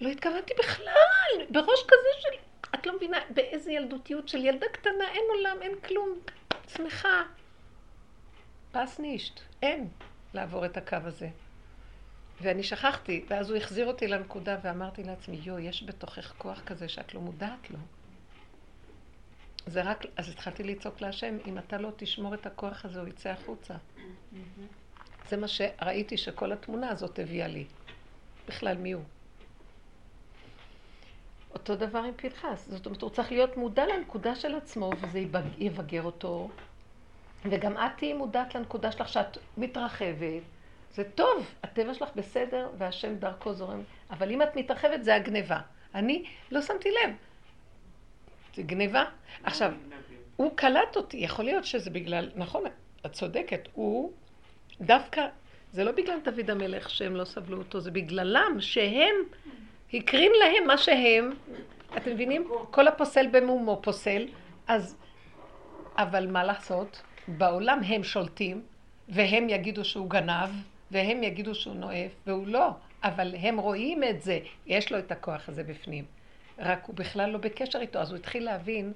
לא התכוונתי בכלל, בראש כזה של... את לא מבינה באיזה ילדותיות של ילדה קטנה, אין עולם, אין כלום, שמחה. פס נישט, אין לעבור את הקו הזה. ואני שכחתי, ואז הוא החזיר אותי לנקודה ואמרתי לעצמי, יו, יש בתוכך כוח כזה שאת לא מודעת לו. זה רק, אז התחלתי לצעוק להשם, אם אתה לא תשמור את הכוח הזה, הוא יצא החוצה. זה מה שראיתי שכל התמונה הזאת הביאה לי. בכלל מי הוא. אותו דבר עם פנחס, זאת אומרת, הוא צריך להיות מודע לנקודה של עצמו, וזה יבגר אותו. וגם את תהיי מודעת לנקודה שלך שאת מתרחבת. זה טוב, הטבע שלך בסדר, והשם דרכו זורם. אבל אם את מתרחבת, זה הגניבה. אני לא שמתי לב. זה גניבה. עכשיו, הוא קלט אותי, יכול להיות שזה בגלל, נכון, את צודקת, הוא דווקא זה לא בגלל דוד המלך שהם לא סבלו אותו, זה בגללם שהם, הקרין להם מה שהם, אתם מבינים? כל הפוסל במומו פוסל, אז, אבל מה לעשות? בעולם הם שולטים, והם יגידו שהוא גנב, והם יגידו שהוא נואף, והוא לא, אבל הם רואים את זה, יש לו את הכוח הזה בפנים. רק הוא בכלל לא בקשר איתו, אז הוא התחיל להבין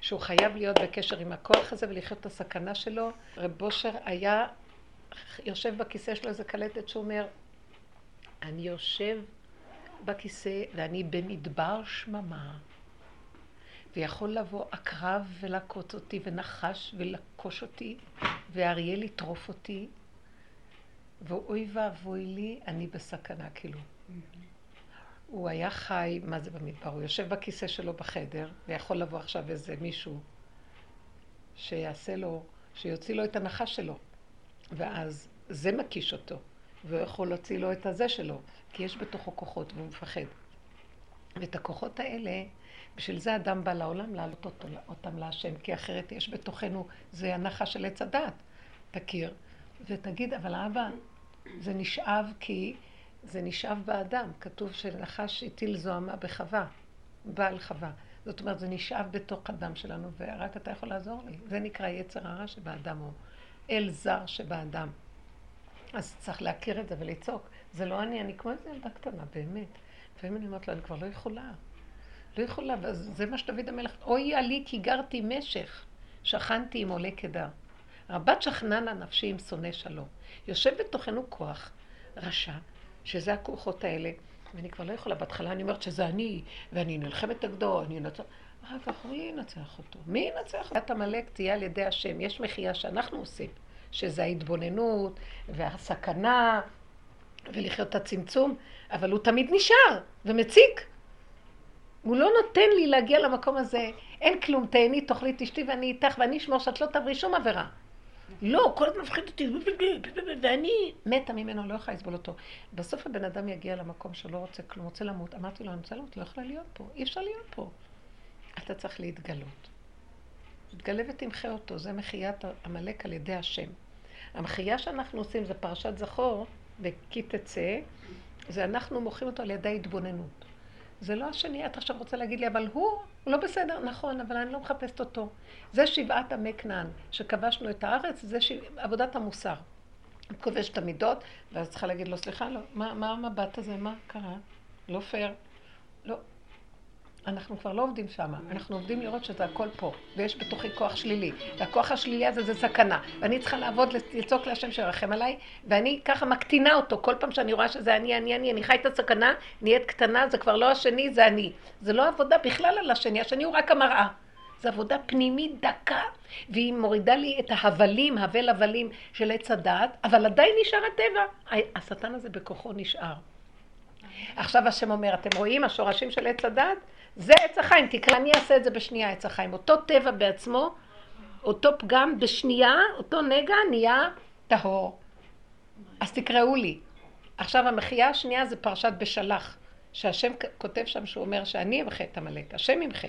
שהוא חייב להיות בקשר עם הכוח הזה ולחיות את הסכנה שלו. רב בושר היה יושב בכיסא שלו איזה קלטת שאומר, אני יושב בכיסא ואני במדבר שממה, ויכול לבוא עקרב ולעקוץ אותי, ונחש ולקוש אותי, ואריה לטרוף אותי, ואוי ואבוי לי, אני בסכנה, כאילו. הוא היה חי, מה זה במדבר? הוא יושב בכיסא שלו בחדר, ויכול לבוא עכשיו איזה מישהו שיעשה לו, שיוציא לו את הנחש שלו. ואז זה מקיש אותו, והוא יכול להוציא לו את הזה שלו, כי יש בתוכו כוחות והוא מפחד. ואת הכוחות האלה, בשביל זה אדם בא לעולם להעלות אותם להשם, כי אחרת יש בתוכנו, זה הנחה של עץ הדת. תכיר, ותגיד, אבל אבא, זה נשאב כי זה נשאב באדם. כתוב שנחש הטיל זוהמה בחווה, בעל חווה. זאת אומרת, זה נשאב בתוך הדם שלנו, ורק אתה יכול לעזור לי. זה נקרא יצר הרע שבאדם הוא. אל זר שבאדם. אז צריך להכיר את זה ולצעוק. זה לא אני, אני כמו איזה ילדה קטנה, באמת. לפעמים אני אומרת לו, אני כבר לא יכולה. לא יכולה, וזה מה שדוד המלך, אוי עלי כי גרתי משך, שכנתי עם עולה קדר. רבת שכננה נפשי עם שונא שלום. יושב בתוכנו כוח רשע, שזה הכוחות האלה, ואני כבר לא יכולה. בהתחלה אני אומרת שזה אני, ואני נלחמת נגדו, אני אנצח. אחר כך מי ינצח אותו? מי ינצח? את עמלק תהיה על ידי השם. יש מחייה שאנחנו עושים, שזה ההתבוננות והסכנה ולחיות את הצמצום, אבל הוא תמיד נשאר ומציק. הוא לא נותן לי להגיע למקום הזה, אין כלום, תהני, תאכלי, תשתי ואני איתך ואני אשמור שאת לא תעברי שום עבירה. לא, כל הזמן מפחיד אותי, ואני מתה ממנו, לא יכולה לסבול אותו. בסוף הבן אדם יגיע למקום שלא רוצה כלום, רוצה למות. אמרתי לו, אני רוצה למות, לא יכולה להיות פה, אי אפשר להיות פה. אתה צריך להתגלות. תתגלה ותמחה אותו, זה מחיית עמלק על ידי השם. המחייה שאנחנו עושים זה פרשת זכור, וכי תצא, זה אנחנו מוחים אותו על ידי התבוננות. זה לא השני, את עכשיו רוצה להגיד לי, אבל הוא, הוא לא בסדר, נכון, אבל אני לא מחפשת אותו. זה שבעת עמי כנען, שכבשנו את הארץ, זה ש... עבודת המוסר. את כובשת את המידות, ואז צריכה להגיד לו, סליחה, לא, מה, מה המבט הזה, מה קרה? לא פייר. לא, אנחנו כבר לא עובדים שם, אנחנו עובדים לראות שזה הכל פה, ויש בתוכי כוח שלילי, והכוח השלילי הזה זה סכנה, ואני צריכה לעבוד, לצעוק להשם שירחם עליי, ואני ככה מקטינה אותו, כל פעם שאני רואה שזה אני, אני, אני, אני חי את הסכנה, נהיית קטנה, זה כבר לא השני, זה אני. זה לא עבודה בכלל על השני, השני הוא רק המראה. זו עבודה פנימית דקה, והיא מורידה לי את ההבלים, הבל הבלים של עץ הדעת, אבל עדיין נשאר הטבע. השטן הזה בכוחו נשאר. עכשיו השם אומר, אתם רואים השורשים של עץ הדעת? זה עץ החיים, תקרא, אני אעשה את זה בשנייה, עץ החיים. אותו טבע בעצמו, אותו פגם בשנייה, אותו נגע נהיה טהור. אז תקראו לי. עכשיו המחייה השנייה זה פרשת בשלח, שהשם כותב שם שהוא אומר שאני אמחה את עמלק, השם ימחה.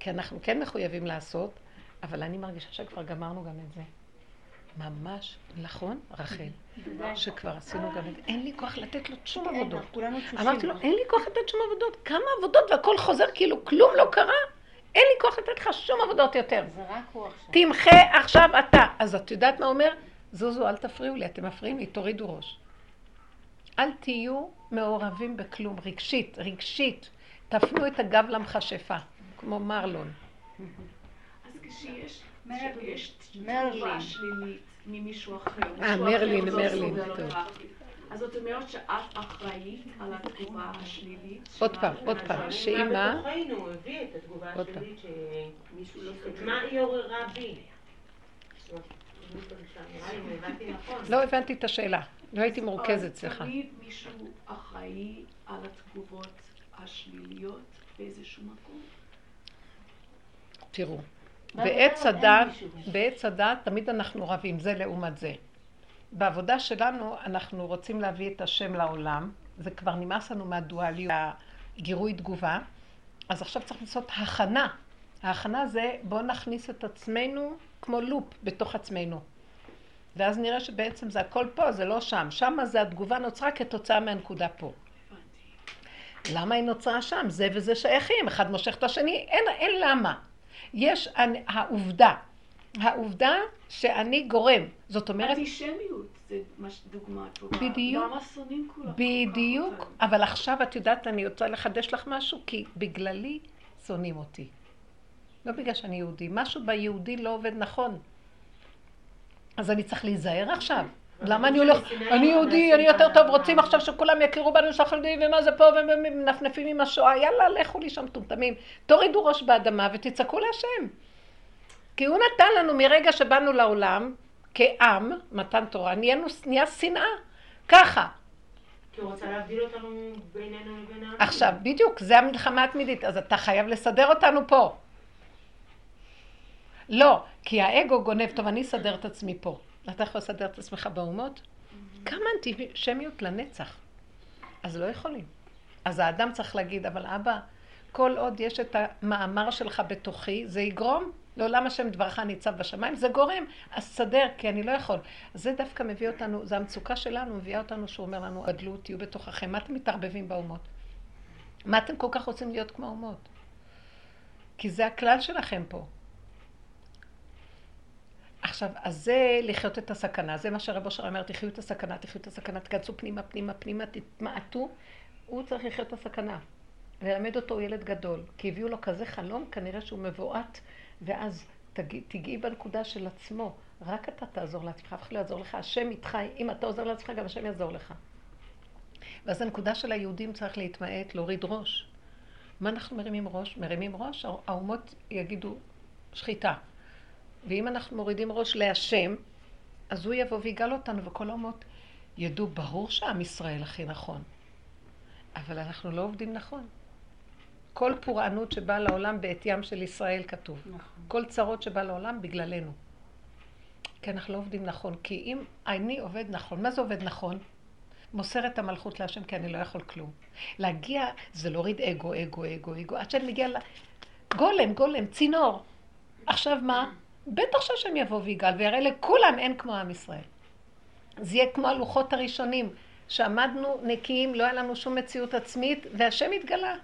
כי אנחנו כן מחויבים לעשות, אבל אני מרגישה שכבר גמרנו גם את זה. ממש, נכון, רחל? שכבר עשינו גם את זה. אין לי כוח לתת לו שום עבודות. אמרתי לו, אין לי כוח לתת שום עבודות. כמה עבודות והכל חוזר כאילו כלום לא קרה? אין לי כוח לתת לך שום עבודות יותר. זה רק הוא עכשיו. תמחה עכשיו אתה. אז את יודעת מה אומר? זוזו, אל תפריעו לי, אתם מפריעים לי, תורידו ראש. אל תהיו מעורבים בכלום, רגשית, רגשית. תפנו את הגב למכשפה, כמו מרלון. אז כשיש תגובה שלילית ממישהו אחר, אה, מרלין, מרלין, טוב. אז זאת אומרת שאת אחראית על התגובה השלילית. עוד פעם, עוד פעם, שהיא מה? בתוכנו הביא את התגובה השלילית שמישהו לא... מה היא עוררה בי? לא הבנתי את השאלה. לא הייתי מורכזת, סליחה. תמיד מישהו אחראי על התגובות השליליות באיזשהו מקום. תראו, בעץ הדת, בעץ הדת תמיד אנחנו רבים, זה לעומת זה. בעבודה שלנו אנחנו רוצים להביא את השם לעולם, זה כבר נמאס לנו מהדואליות, הגירוי תגובה, אז עכשיו צריך לעשות הכנה. ההכנה זה בואו נכניס את עצמנו כמו לופ בתוך עצמנו. ואז נראה שבעצם זה הכל פה, זה לא שם. שם זה התגובה נוצרה כתוצאה מהנקודה פה. למה היא נוצרה שם? זה וזה שייכים, אחד מושך את השני, אין, אין למה. יש העובדה, העובדה שאני גורם, זאת אומרת... אנטישמיות זה דוגמה טובה. בדיוק. למה שונאים כולם? בדיוק, אבל עכשיו את יודעת, אני רוצה לחדש לך משהו, כי בגללי שונאים אותי. לא בגלל שאני יהודי, משהו ביהודי לא עובד נכון. אז אני צריך להיזהר עכשיו. למה אני הולך, אני יהודי, אני יותר טוב, רוצים עכשיו שכולם יכירו בנו שאנחנו יודעים ומה זה פה, ומנפנפים עם השואה, יאללה, לכו לי שם מטומטמים. תורידו ראש באדמה ותצעקו להשם. כי הוא נתן לנו מרגע שבאנו לעולם, כעם, מתן תורה, נהיה שנאה. ככה. כי הוא רוצה להבדיל אותנו בינינו לבין העם. עכשיו, בדיוק, זה המלחמה התמידית, אז אתה חייב לסדר אותנו פה. לא, כי האגו גונב, טוב, אני אסדר את עצמי פה. אתה יכול לסדר את עצמך באומות? כמה אנטישמיות לנצח. אז לא יכולים. אז האדם צריך להגיד, אבל אבא, כל עוד יש את המאמר שלך בתוכי, זה יגרום לעולם השם דברך ניצב בשמיים, זה גורם, אז סדר, כי אני לא יכול. זה דווקא מביא אותנו, זה המצוקה שלנו, מביאה אותנו שהוא אומר לנו, גדלו, תהיו בתוככם, מה אתם מתערבבים באומות? מה אתם כל כך רוצים להיות כמו אומות? כי זה הכלל שלכם פה. עכשיו, אז זה לחיות את הסכנה, זה מה שרב אושר אומר, תחיו את הסכנה, תחיו את הסכנה, תכנסו פנימה, פנימה, פנימה, תתמעטו, הוא צריך לחיות את הסכנה. ללמד אותו ילד גדול, כי הביאו לו כזה חלום, כנראה שהוא מבועת, ואז תגיעי בנקודה של עצמו, רק אתה תעזור לעצמך, אף אחד לא יעזור לך, השם איתך, אם אתה עוזר לעצמך, גם השם יעזור לך. ואז הנקודה של היהודים צריך להתמעט, להוריד ראש. מה אנחנו מרימים ראש? מרימים ראש, האומות יגידו שחיטה. ואם אנחנו מורידים ראש להשם, אז הוא יבוא ויגאל אותנו, וכל האומות ידעו, ברור שעם ישראל הכי נכון. אבל אנחנו לא עובדים נכון. כל פורענות שבאה לעולם בעטיים של ישראל כתוב. נכון. כל צרות שבאה לעולם בגללנו. כי אנחנו לא עובדים נכון. כי אם אני עובד נכון, מה זה עובד נכון? מוסר את המלכות להשם כי אני לא יכול כלום. להגיע זה להוריד אגו, אגו, אגו, אגו, עד שאני מגיע ל... גולם, גולם, צינור. עכשיו מה? בטח שהשם יבוא ויגאל ויראה לכולם אין כמו עם ישראל. זה יהיה כמו הלוחות הראשונים, שעמדנו נקיים, לא היה לנו שום מציאות עצמית, והשם התגלה.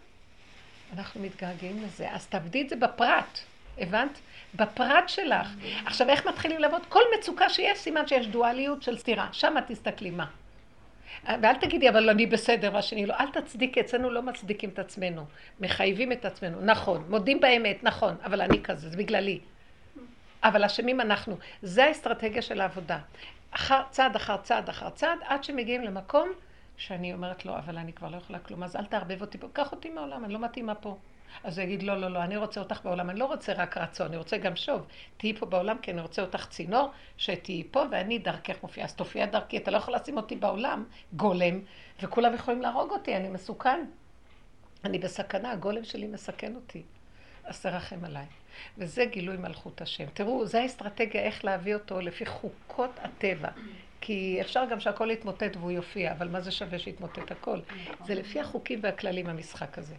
אנחנו מתגעגעים לזה. אז תעבדי את זה בפרט, הבנת? בפרט שלך. עכשיו, איך מתחילים לעבוד? כל מצוקה שיש, סימן שיש דואליות של סתירה. שם תסתכלי מה. ואל תגידי, אבל אני בסדר, והשני לא. אל תצדיקי, אצלנו לא מצדיקים את עצמנו. מחייבים את עצמנו. נכון, מודים באמת, נכון, אבל אני כזה, זה בגללי. אבל אשמים אנחנו. זה האסטרטגיה של העבודה. אחר, צעד אחר צעד אחר צעד, עד שמגיעים למקום שאני אומרת לו, אבל אני כבר לא יכולה כלום, אז אל תערבב אותי פה, קח אותי מהעולם, אני לא מתאימה פה. אז הוא יגיד, לא, לא, לא, אני רוצה אותך בעולם, אני לא רוצה רק רצון, אני רוצה גם שוב. תהיי פה בעולם, כי אני רוצה אותך צינור, שתהיי פה ואני דרכך מופיעה. אז תופיע דרכי, אתה לא יכול לשים אותי בעולם, גולם, וכולם יכולים להרוג אותי, אני מסוכן. אני בסכנה, הגולם שלי מסכן אותי. אז תרחם עליי. וזה גילוי מלכות השם. תראו, זו האסטרטגיה איך להביא אותו לפי חוקות הטבע. כי אפשר גם שהכל יתמוטט והוא יופיע, אבל מה זה שווה שיתמוטט הכל? זה לפי החוקים והכללים המשחק הזה.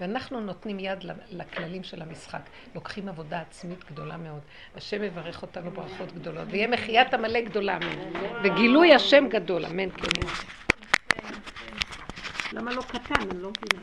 ואנחנו נותנים יד לכללים של המשחק. לוקחים עבודה עצמית גדולה מאוד. השם יברך אותנו ברכות גדולות, ויהיה מחיית עמלק גדולה, אמן. וגילוי השם גדול, אמן כן. למה לא קטן? אני לא מבינה.